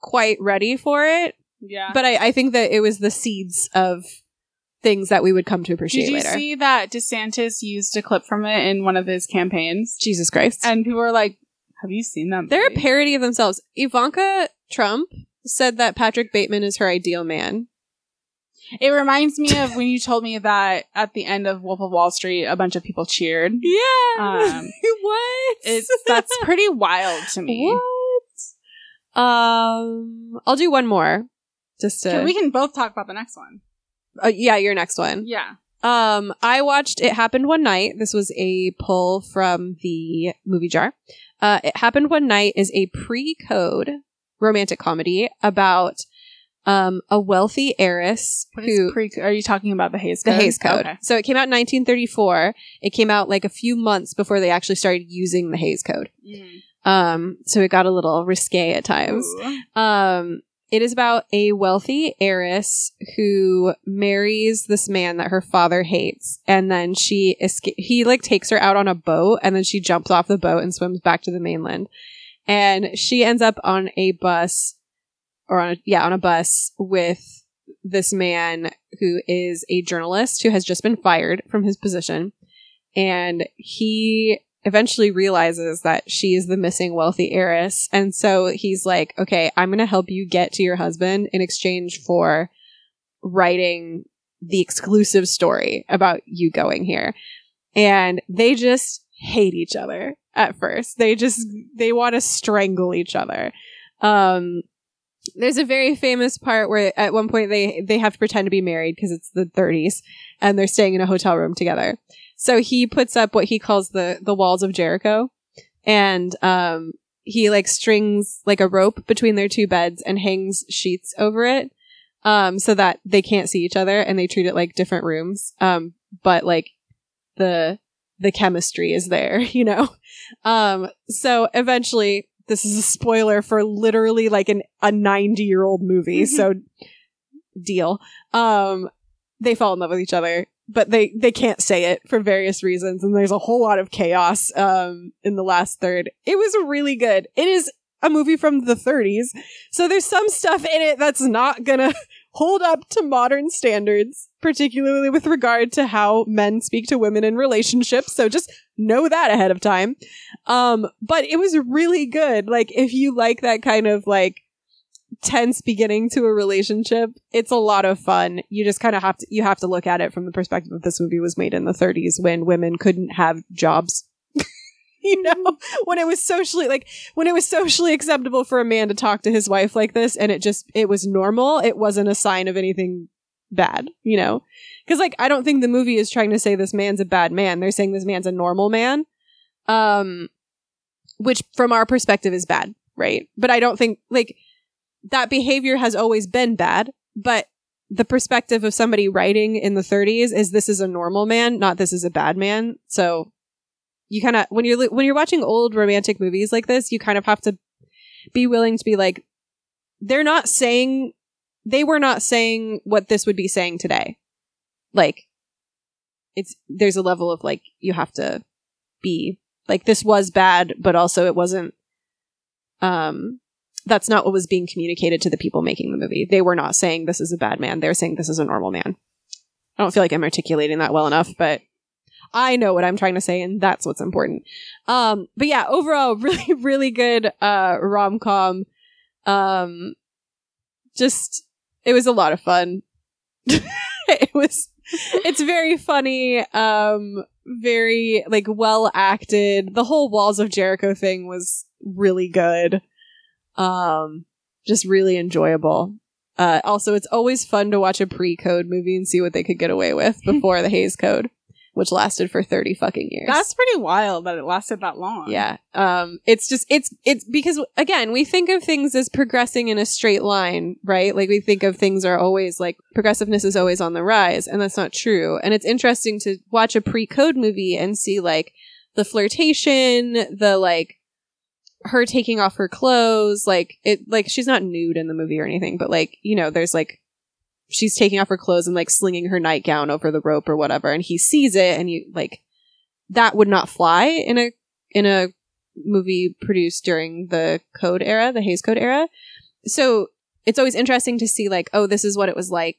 quite ready for it, Yeah. but I, I think that it was the seeds of things that we would come to appreciate Did you later. see that DeSantis used a clip from it in one of his campaigns? Jesus Christ! And people were like, "Have you seen them? They're a parody of themselves. Ivanka Trump said that Patrick Bateman is her ideal man. It reminds me of when you told me that at the end of Wolf of Wall Street, a bunch of people cheered. Yeah. Um, what? It's that's pretty wild to me. what? Um, I'll do one more. Just to. We can both talk about the next one. Uh, yeah, your next one. Yeah. Um, I watched It Happened One Night. This was a pull from the movie jar. Uh, It Happened One Night is a pre-code romantic comedy about um a wealthy heiress What who pre? Are you talking about the Hays the Code? Hays Code. Okay. So it came out in 1934. It came out like a few months before they actually started using the Hays Code. Um, so it got a little risque at times. Ooh. Um, it is about a wealthy heiress who marries this man that her father hates, and then she esca- he like takes her out on a boat, and then she jumps off the boat and swims back to the mainland, and she ends up on a bus, or on a, yeah on a bus with this man who is a journalist who has just been fired from his position, and he eventually realizes that she is the missing wealthy heiress. And so he's like, okay, I'm going to help you get to your husband in exchange for writing the exclusive story about you going here. And they just hate each other at first. They just, they want to strangle each other. Um, there's a very famous part where at one point they, they have to pretend to be married because it's the 30s and they're staying in a hotel room together. So he puts up what he calls the the walls of Jericho, and um, he like strings like a rope between their two beds and hangs sheets over it, um, so that they can't see each other and they treat it like different rooms. Um, but like the the chemistry is there, you know. Um so eventually this is a spoiler for literally like an a 90 year old movie, so deal. Um they fall in love with each other, but they they can't say it for various reasons and there's a whole lot of chaos um in the last third. It was really good. It is a movie from the 30s. So there's some stuff in it that's not gonna hold up to modern standards, particularly with regard to how men speak to women in relationships. So just know that ahead of time. Um, but it was really good. Like, if you like that kind of like tense beginning to a relationship, it's a lot of fun. You just kind of have to, you have to look at it from the perspective of this movie was made in the 30s when women couldn't have jobs. you know, when it was socially like when it was socially acceptable for a man to talk to his wife like this and it just it was normal, it wasn't a sign of anything bad, you know? Cuz like I don't think the movie is trying to say this man's a bad man. They're saying this man's a normal man. Um which from our perspective is bad, right? But I don't think like that behavior has always been bad, but the perspective of somebody writing in the 30s is this is a normal man, not this is a bad man. So you kind of when you're when you're watching old romantic movies like this, you kind of have to be willing to be like they're not saying they were not saying what this would be saying today. Like it's there's a level of like you have to be like this was bad, but also it wasn't um that's not what was being communicated to the people making the movie. They were not saying this is a bad man. They're saying this is a normal man. I don't feel like I'm articulating that well enough, but I know what I'm trying to say, and that's what's important. Um, but yeah, overall, really, really good uh, rom com. Um, just it was a lot of fun. it was. It's very funny. Um, very like well acted. The whole Walls of Jericho thing was really good. Um, just really enjoyable. Uh, also, it's always fun to watch a pre-code movie and see what they could get away with before the Hays Code which lasted for 30 fucking years. That's pretty wild that it lasted that long. yeah. Um, it's just, it's, it's because again, we think of things as progressing in a straight line, right? Like we think of things are always like progressiveness is always on the rise and that's not true. And it's interesting to watch a pre-code movie and see like the flirtation, the like, her taking off her clothes, like it, like she's not nude in the movie or anything, but like, you know, there's like she's taking off her clothes and like slinging her nightgown over the rope or whatever and he sees it and you like that would not fly in a in a movie produced during the code era the Hays Code era. So it's always interesting to see like oh this is what it was like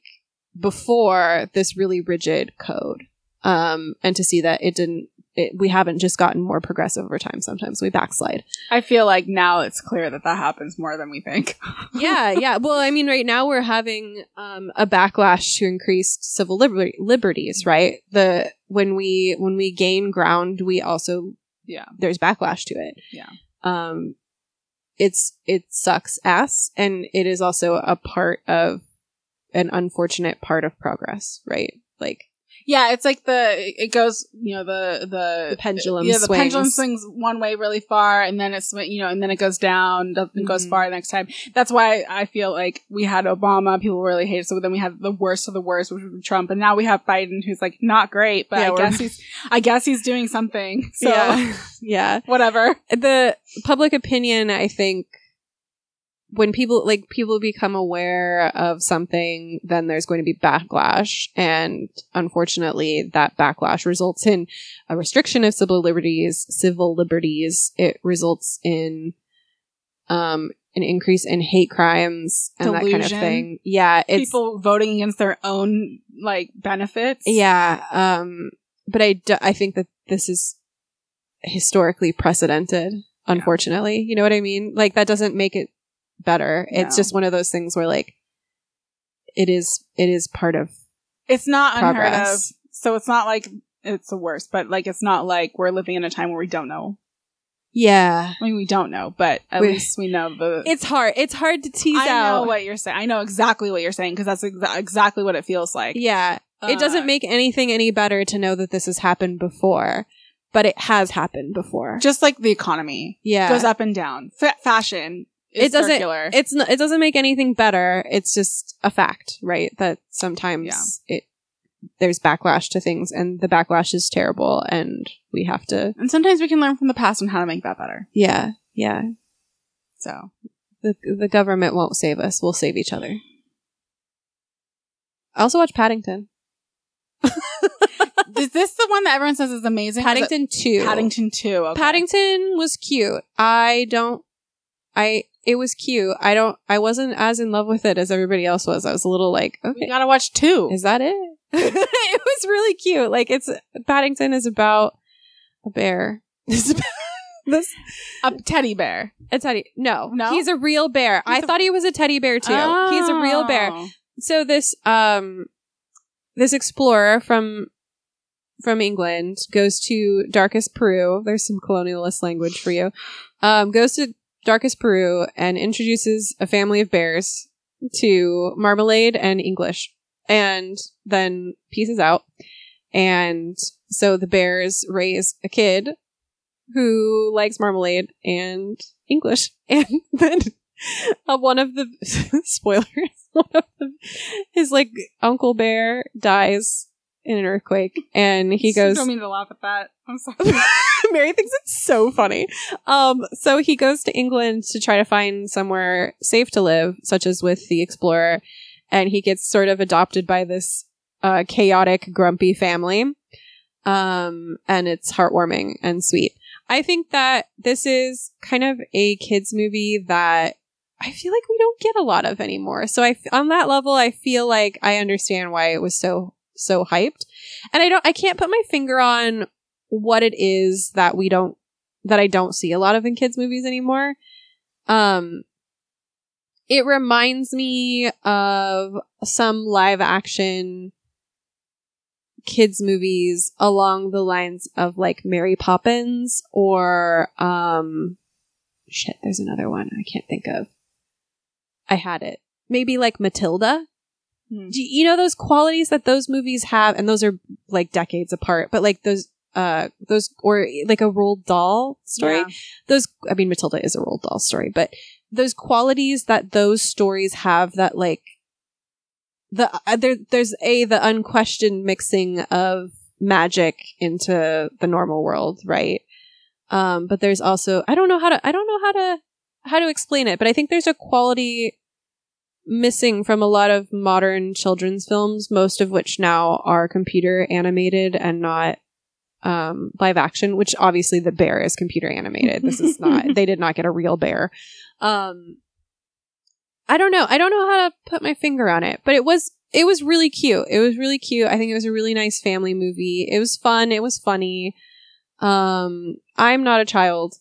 before this really rigid code um and to see that it didn't it, we haven't just gotten more progressive over time sometimes we backslide I feel like now it's clear that that happens more than we think. yeah, yeah. Well, I mean, right now we're having um, a backlash to increased civil liber- liberties, right? The when we when we gain ground, we also yeah. there's backlash to it. Yeah. Um, it's it sucks ass, and it is also a part of an unfortunate part of progress, right? Like Yeah, it's like the it goes, you know, the the, the pendulum yeah, the swings. pendulum swings one way really far, and then it's you know, and then it goes down, doesn't goes Mhm. far the next time. That's why I feel like we had Obama, people really hated, so then we had the worst of the worst, which was Trump, and now we have Biden, who's like not great, but Yeah, I guess he's, I guess he's doing something. So yeah, yeah. whatever. the public opinion i think when people like people become aware of something then there's going to be backlash. And unfortunately that backlash results in a restriction of civil liberties civil liberties. It results in um an increase in hate crimes and that kind of thing. Yeah it's People voting against their own like benefits. yeah um but i do, i think that this is historically precedented unfortunately. You know what i mean? Like that doesn't make it better it's just one of those things where like it is it is part of It's not unheard of. Progress. So it's not like it's the worst, but like it's not like we're living in a time where we don't know. yeah I mean, we don't know, but at We- least we know the. it's hard it's hard to tease I out know what you're saying. I know exactly what you're saying because that's exa- exactly what it feels like. yeah it Uh, doesn't make anything any better to know that this has happened before but it has happened before just like the economy yeah goes up and down. Fa- fashion it doesn't circular. it's it doesn't make anything better it's just a fact right that sometimes it there's backlash to things and the backlash is terrible and we have to And sometimes we can learn from the past on how to make that better. yeah yeah So the the government won't save us we'll save each other i also watch paddington is this the one that everyone says is amazing? Or is it paddington 2 Paddington 2. Okay. paddington was cute i don't i it was cute i don't i wasn't as in love with it as everybody else was i was a little like We okay gotta watch 2. Is that it? it was really cute. Like it's Paddington is about a bear. This a teddy bear. a teddy. No, No? he's a real bear. I He's a- thought he was a teddy bear too. He's a real bear. Oh. So this um this explorer from from England goes to darkest Peru. There's some colonialist language for you. Um, goes to darkest Peru and introduces a family of bears to Marmalade and English, and then pieces out. And so the bears raise a kid who likes Marmalade and English, and then uh, one of the spoilers, one of the, his like uncle bear dies in an earthquake, and he goes. don't mean to laugh at that. I'm sorry. Mary thinks it's so funny. Um, so he goes to England to try to find somewhere safe to live, such as with the explorer, and he gets sort of adopted by this uh, chaotic, grumpy family. Um, and it's heartwarming and sweet. I think that this is kind of a kids movie that I feel like we don't get a lot of anymore. So I, on that level, I feel like I understand why it was so so hyped. And I don't, I can't put my finger on what it is that we don't that I don't see a lot of in kids movies anymore. Um it reminds me of some live action kids movies along the lines of like Mary Poppins or um shit there's another one I can't think of. I had it. Maybe like Matilda. Hmm. Do you know those qualities that those movies have and those are like decades apart but like those uh those or like a Roald Dahl story Yeah. those i mean matilda is a Roald Dahl story but those qualities that those stories have that like the uh, there there's a the unquestioned mixing of magic into the normal world right um but there's also i don't know how to i don't know how to how to explain it but i think there's a quality missing from a lot of modern children's films most of which now are computer animated and not um, live action, which obviously the bear is computer animated. This is not, they did not get a real bear. Um, I don't know. I don't know how to put my finger on it, but it was, it was really cute. It was really cute. I think it was a really nice family movie. It was fun. It was funny. Um, I'm not a child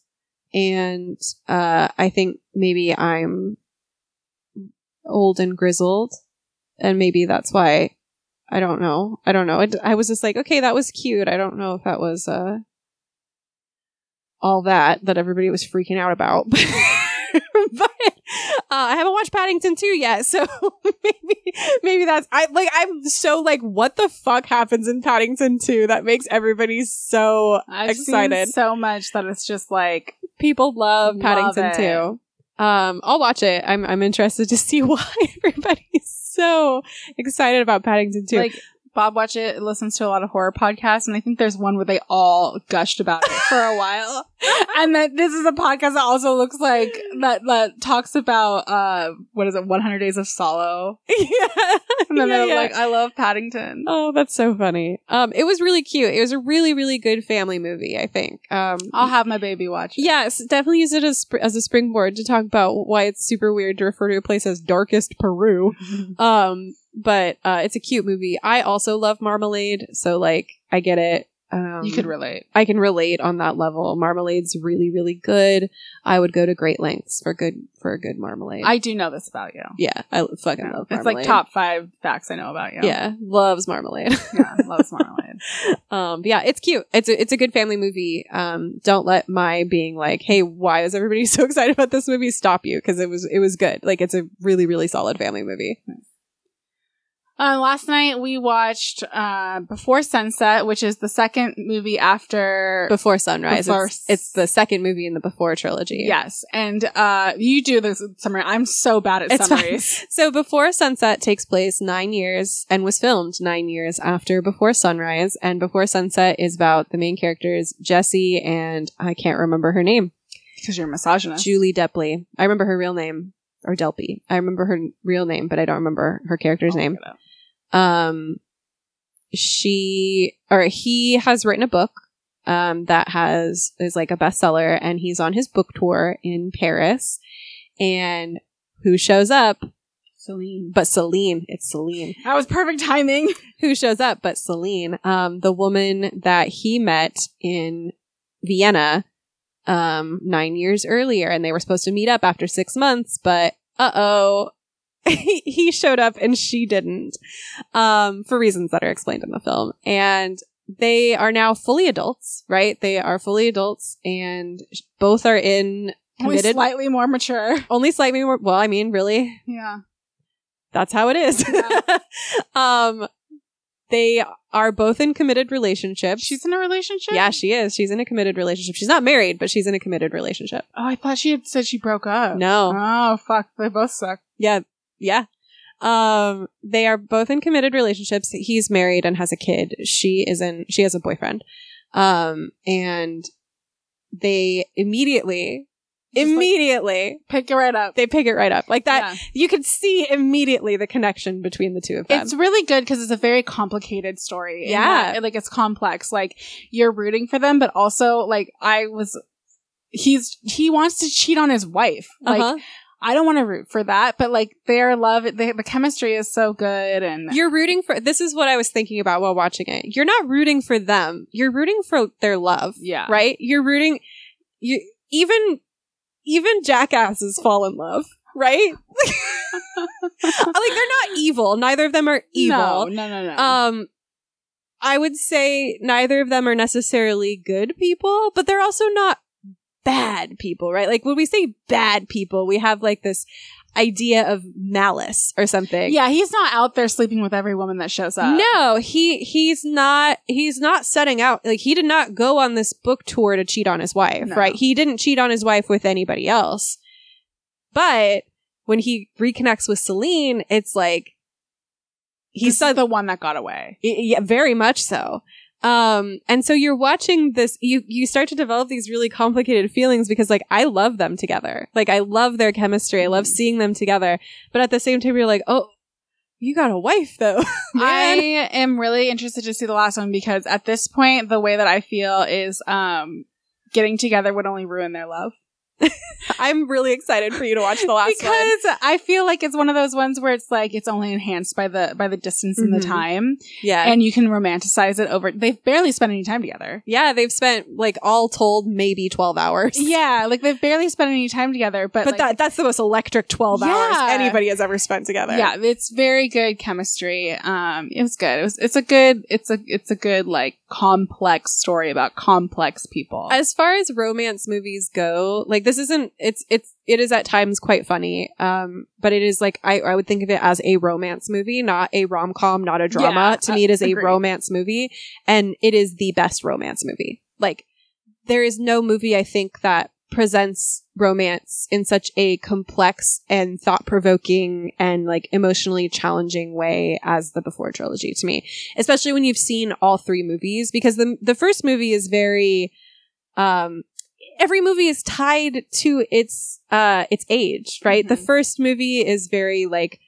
and, uh, I think maybe I'm old and grizzled and maybe that's why I don't know. I don't know. I was just like, okay, that was cute. I don't know if that was uh all that that everybody was freaking out about. but uh, I haven't watched Paddington 2 yet, so maybe maybe that's I like I'm so like what the fuck happens in Paddington 2 that makes everybody so I've excited. seen so much that it's just like People love Paddington it. 2. Um I'll watch it. I'm I'm interested to see why everybody's so excited about Paddington 2. like Bob Watch It listens to a lot of horror podcasts, and I think there's one where they all gushed about it for a while. and that this is a podcast that also looks like that that talks about uh what is it, 100 Days of Sorrow, yeah. and then Yeah, they're yeah. like, I love Paddington. Oh, that's so funny. Um, it was really cute. It was a really, really good family movie. I think. Um, I'll have my baby watch it. yes, definitely use it as sp- as a springboard to talk about why it's super weird to refer to a place as darkest Peru. Um, but uh, it's a cute movie. I also love Marmalade, so like I get it. Um, you could relate. I can relate on that level. Marmalade's really, really good. I would go to great lengths for good for a good marmalade. I do know this about you. yeah, I fucking Yeah. love. Marmalade. It's like top five facts I know about you. Yeah, loves marmalade. yeah, loves marmalade. Um, yeah, it's cute. It's a, it's a good family movie. Um, don't let my being like, hey, why is everybody so excited about this movie stop you? Because it was it was good. Like it's a really really solid family movie. Uh, last night we watched uh, Before Sunset, which is the second movie after. Before Sunrise. Before it's, it's the second movie in the Before trilogy. yes, and uh, you do the summary. I'm so bad at It's fine. summaries. So Before Sunset takes place nine years and was filmed nine years after Before Sunrise. And Before Sunset is about the main characters, Jesse and I can't remember her name. Because you're a misogynist. Julie Depley. I remember her real name. Or Delpy. I remember her real name, but I don't remember her character's I'll name. Look it up. um she or he has written a book um that has is like a bestseller and he's on his book tour in Paris and who shows up Celine. but Celine it's Celine That was perfect timing. who shows up but Celine um the woman that he met in Vienna um 9 years earlier and they were supposed to meet up after 6 months but uh-oh he he showed up and she didn't um for reasons that are explained in the film and they are now fully adults right they are fully adults and both are in Only committed slightly more mature. only slightly more well i mean really Yeah. that's how it is Yeah. um they are both in committed relationships She's in a relationship? yeah she is she's in a committed relationship she's not married but she's in a committed relationship Oh, I thought she had said she broke up. no Oh, fuck. They both suck. Yeah. Yeah. Um, they are both in committed relationships. He's married and has a kid. She isn't, she has a boyfriend. Um, and they immediately, Just, like, immediately, Pick it right up. they pick it right up. Like that, Yeah. you could see immediately the connection between the two of them. It's really good because it's a very complicated story. Yeah. that, like it's complex. Like you're rooting for them, but also like I was. He's he wants to cheat on his wife. Like uh-huh. I don't want to root for that, but like their love, the, the chemistry is so good, and You're rooting for, this is what I was thinking about while watching it. You're not rooting for them. You're rooting for their love. yeah, right? You're rooting you even even jackasses fall in love, right? like they're not evil. Neither of them are evil. No, no, no, no. Um I would say neither of them are necessarily good people, but they're also not bad people, right? Like when we say bad people, we have like this idea of malice or something. yeah, he's not out there sleeping with every woman that shows up. No, he he's not he's not setting out like he did not go on this book tour to cheat on his wife, No. right? He didn't cheat on his wife with anybody else. But when he reconnects with Celine, it's like he's the one that got away. Yeah, very much so. Um, and so you're watching this, you, you start to develop these really complicated feelings because like, I love them together. Like, I love their chemistry. I love seeing them together. But at the same time, you're like, oh, you got a wife though. I am really interested to see the last one because at this point, the way that I feel is um getting together would only ruin their love. I'm really excited for you to watch the last one. because I feel like it's one of those ones where it's like it's only enhanced by the by the distance and Mhm. the time, Yeah. and you can romanticize it over. They've barely spent any time together. yeah, they've spent like all told maybe 12 hours. Yeah, like they've barely spent any time together, but But like, that that's the most electric 12 hours anybody has ever spent together. yeah, it's very good chemistry. Um, it was good. It was. It's a good. It's a. It's a good like complex story about complex people. as far as romance movies go, like this isn't it's it's it is at times quite funny. Um, but it is like I, I would think of it as a romance movie, not a rom com, not a drama. Yeah, to me, it is a romance movie, and it is the best romance movie. Like there is no movie I think that presents romance in such a complex and thought provoking and like emotionally challenging way as the Before trilogy to me, especially when you've seen all three movies because the the first movie is very um every movie is tied to its uh its age, right? The Mhm. first movie is very like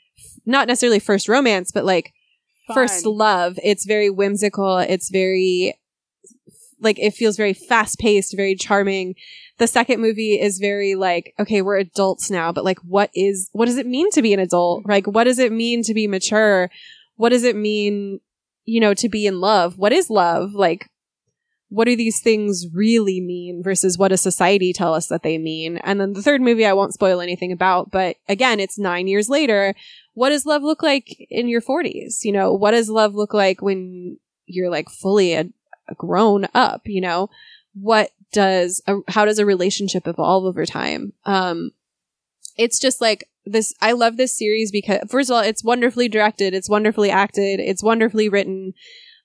not necessarily first romance, but like first love. It's very whimsical. It's very like it feels very fast paced, very charming. The second movie is very like, okay, we're adults now, but like what is what does it mean to be an adult? Like what does it mean to be mature? What does it mean, you know, to be in love? What is love? Like what do these things really mean versus what does society tell us that they mean? And then the third movie I won't spoil anything about, but again, it's 9 years later. What does love look like in your 40s? You know, what does love look like when you're like fully a, a grown up, you know? What does a, how does a relationship evolve over time? Um it's just like this I love this series because first of all, it's wonderfully directed, it's wonderfully acted, it's wonderfully written.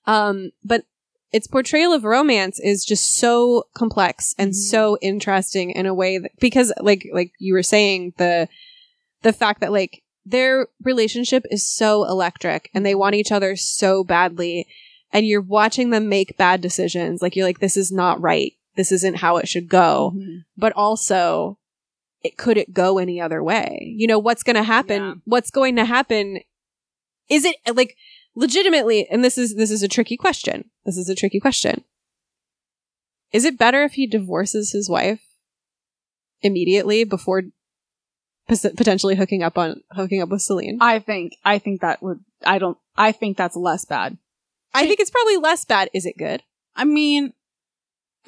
Um, but its portrayal of romance is just so complex and Mhm. so interesting in a way that because like like you were saying the the fact that like their relationship is so electric and they want each other so badly and you're watching them make bad decisions like you're like this is not right this isn't how it should go Mhm. but also it could it go any other way you know what's going to happen Yeah. what's going to happen is it like legitimately and this is this is a tricky question. This is a tricky question. Is it better if he divorces his wife immediately before potentially hooking up on hooking up with Celine? I think I think that would I don't I think that's less bad. I think it's probably less bad. Is it good? I mean,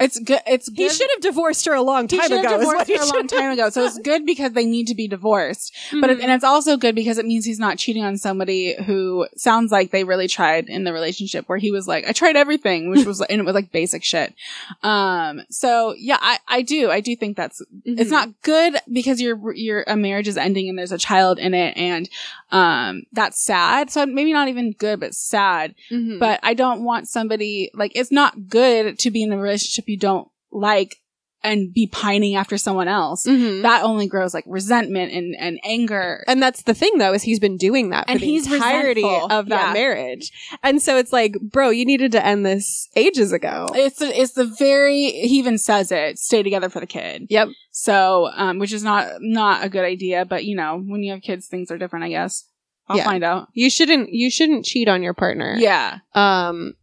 it's good. It's good. he should have divorced her a long time should ago have is what divorced her a long time ago. So it's good because they need to be divorced. But it, Mhm. and it's also good because it means he's not cheating on somebody who sounds like they really tried in the relationship where he was like, I tried everything, which was and it was like basic shit. Um. So yeah, I I do I do think that's it's Mhm. not good because your your a marriage is ending and there's a child in it and um that's sad. So maybe not even good, but sad. Mhm. But I don't want somebody like it's not good to be in a relationship you don't like and be pining after someone else. Mhm. That only grows like resentment and, and anger. And that's the thing though, is he's been doing that for And the he's entirety resentful. of that Yeah. marriage. And so it's like, bro, you needed to end this ages ago. It's the, it's the very he even says it stay together for the kid. Yep. So um, which is not not a good idea, but you know when you have kids, things are different. I guess I'll Yeah. find out. You shouldn't you shouldn't cheat on your partner. Yeah, Um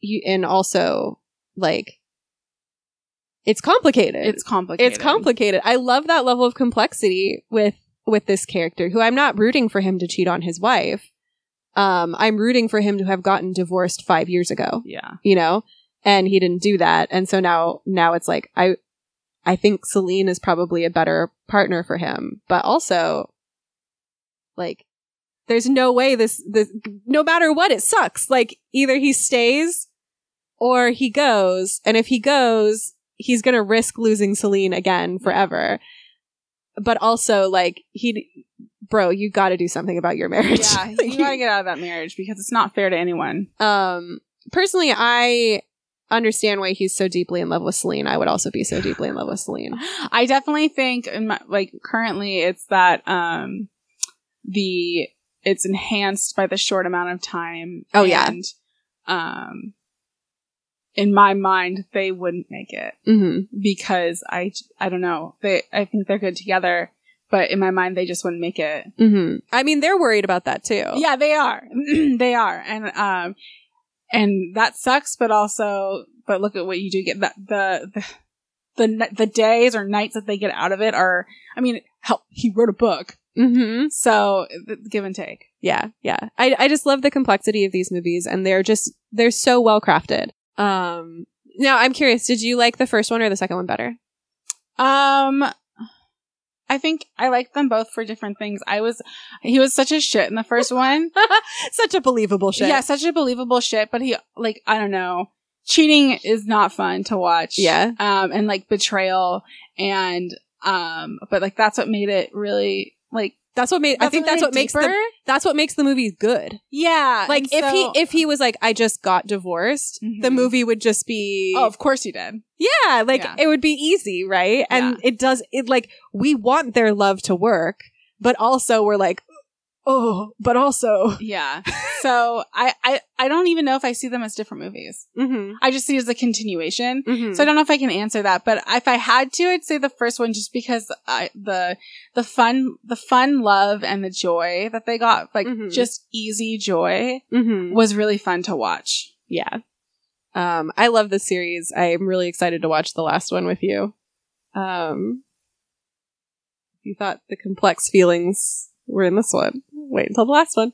you and also like it's complicated. it's complicated. it's complicated. I love that level of complexity with with this character who I'm not rooting for him to cheat on his wife. Um I'm rooting for him to have gotten divorced 5 years ago. Yeah, you know and he didn't do that and so now now it's like i i think celine is probably a better partner for him but also like there's no way this this no matter what it sucks like either he stays or he goes and if he goes he's gonna risk losing celine again forever but also like he bro you gotta do something about your marriage yeah. You gotta get out of that marriage because it's not fair to anyone. um personally i understand why he's so deeply in love with celine i would also be so deeply in love with celine I definitely think in my, like currently it's that um the it's enhanced by the short amount of time. Oh, yeah. And um in my mind they wouldn't make it mm-hmm. because I I don't know. They I think they're good together, but in my mind they just wouldn't make it. Mm-hmm. i mean they're worried about that too Yeah, they are. they are. And um and that sucks, but also but look at what you do get that the the the, the days or nights that they get out of it are I mean, help he wrote a book. mm-hmm. So give and take. yeah yeah I, I just love the complexity of these movies and they're just they're so well crafted um now i'm curious did you like the first one or the second one better Um I think I like them both for different things. I was he was such a shit in the first one. such a believable shit Yeah, such a believable shit, but he like I don't know. Cheating is not fun to watch. Yeah. Um and like betrayal and um but like that's what made it really like that's what made i think that's what makes the that's what makes the movie good Yeah. like if so- he if he was like i just got divorced the Mhm. movie would just be Oh, of course he did. Yeah, like Yeah. it would be easy, right? And it does it like we want their love to work, but also we're like, oh, but also Yeah. so I, I I don't even know if I see them as different movies. mm-hmm, I just see it as a continuation. mm-hmm. So I don't know if I can answer that, but if I had to, I'd say the first one just because I, the the fun the fun love and the joy that they got, like Mhm. just easy joy, mm-hmm. was really fun to watch. yeah. Um, I love this series. I'm really excited to watch the last one with you. Um, you thought the complex feelings were in this one. Wait until the last one.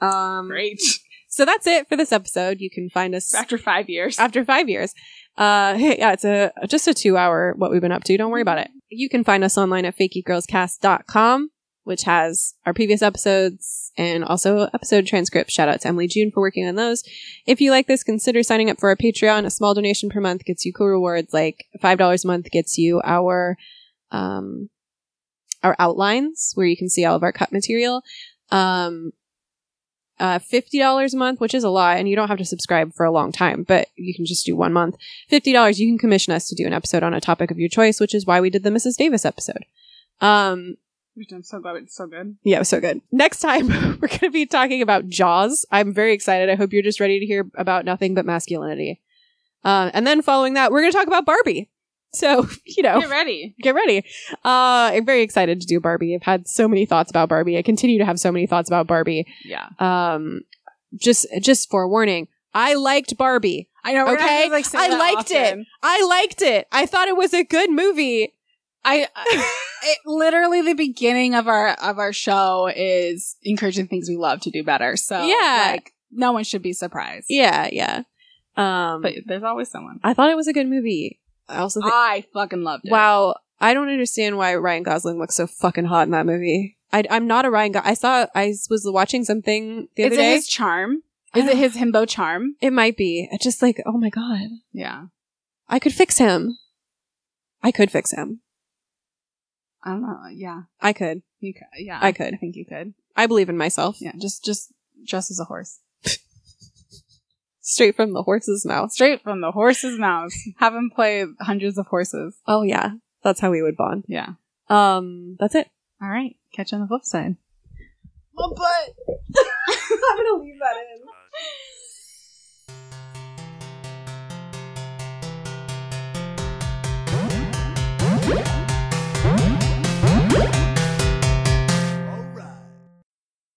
Um, Great. so that's it for this episode. You can find us After five years. after five years. Uh, hey, yeah, it's a just a two hour what we've been up to. Don't worry about it. You can find us online at fakiegirlscast.com, which has our previous episodes and also episode transcripts. Shout out to Emily June for working on those. If you like this, consider signing up for our Patreon. A small donation per month gets you cool rewards like $5 a month gets you our, um, our outlines where you can see all of our cut material. Um, uh, $50 a month, which is a lot, and you don't have to subscribe for a long time, but you can just do one month. $50, you can commission us to do an episode on a topic of your choice, which is why we did the Mrs. Davis episode. Um, Which I'm so glad it's so good. yeah, it was so good. Next time, we're going to be talking about Jaws. I'm very excited. I hope you're just ready to hear about nothing but masculinity. Uh, and then following that, we're going to talk about Barbie. So, you know, Get ready. get ready. Uh, I'm very excited to do Barbie. I've had so many thoughts about Barbie. I continue to have so many thoughts about Barbie. Yeah. Um, just, just forewarning. I liked Barbie. I know. Okay, like, I liked it. I liked it. I thought it was a good movie. I, I it, literally the beginning of our of our show is encouraging things we love to do better. So Yeah. like no one should be surprised. Yeah, yeah. Um, but there's always someone. I thought it was a good movie. I also think, I fucking loved it. wow, I don't understand why Ryan Gosling looks so fucking hot in that movie. I, I'm not a Ryan. Go- I saw. I was watching something the is other it day. Is his charm? Is it his himbo charm? it might be. It's just like, oh my god, Yeah. I could fix him. I could fix him. I don't know. Yeah. I could. You could. Yeah. I could. I think you could. I believe in myself. Yeah. Just just dress as a horse. Straight from the horse's mouth. Straight from the horse's mouth. Have him play hundreds of horses. Oh yeah, that's how we would bond. Yeah. Um, that's it. All right. Catch you on the flip side. My butt. I'm gonna leave that in.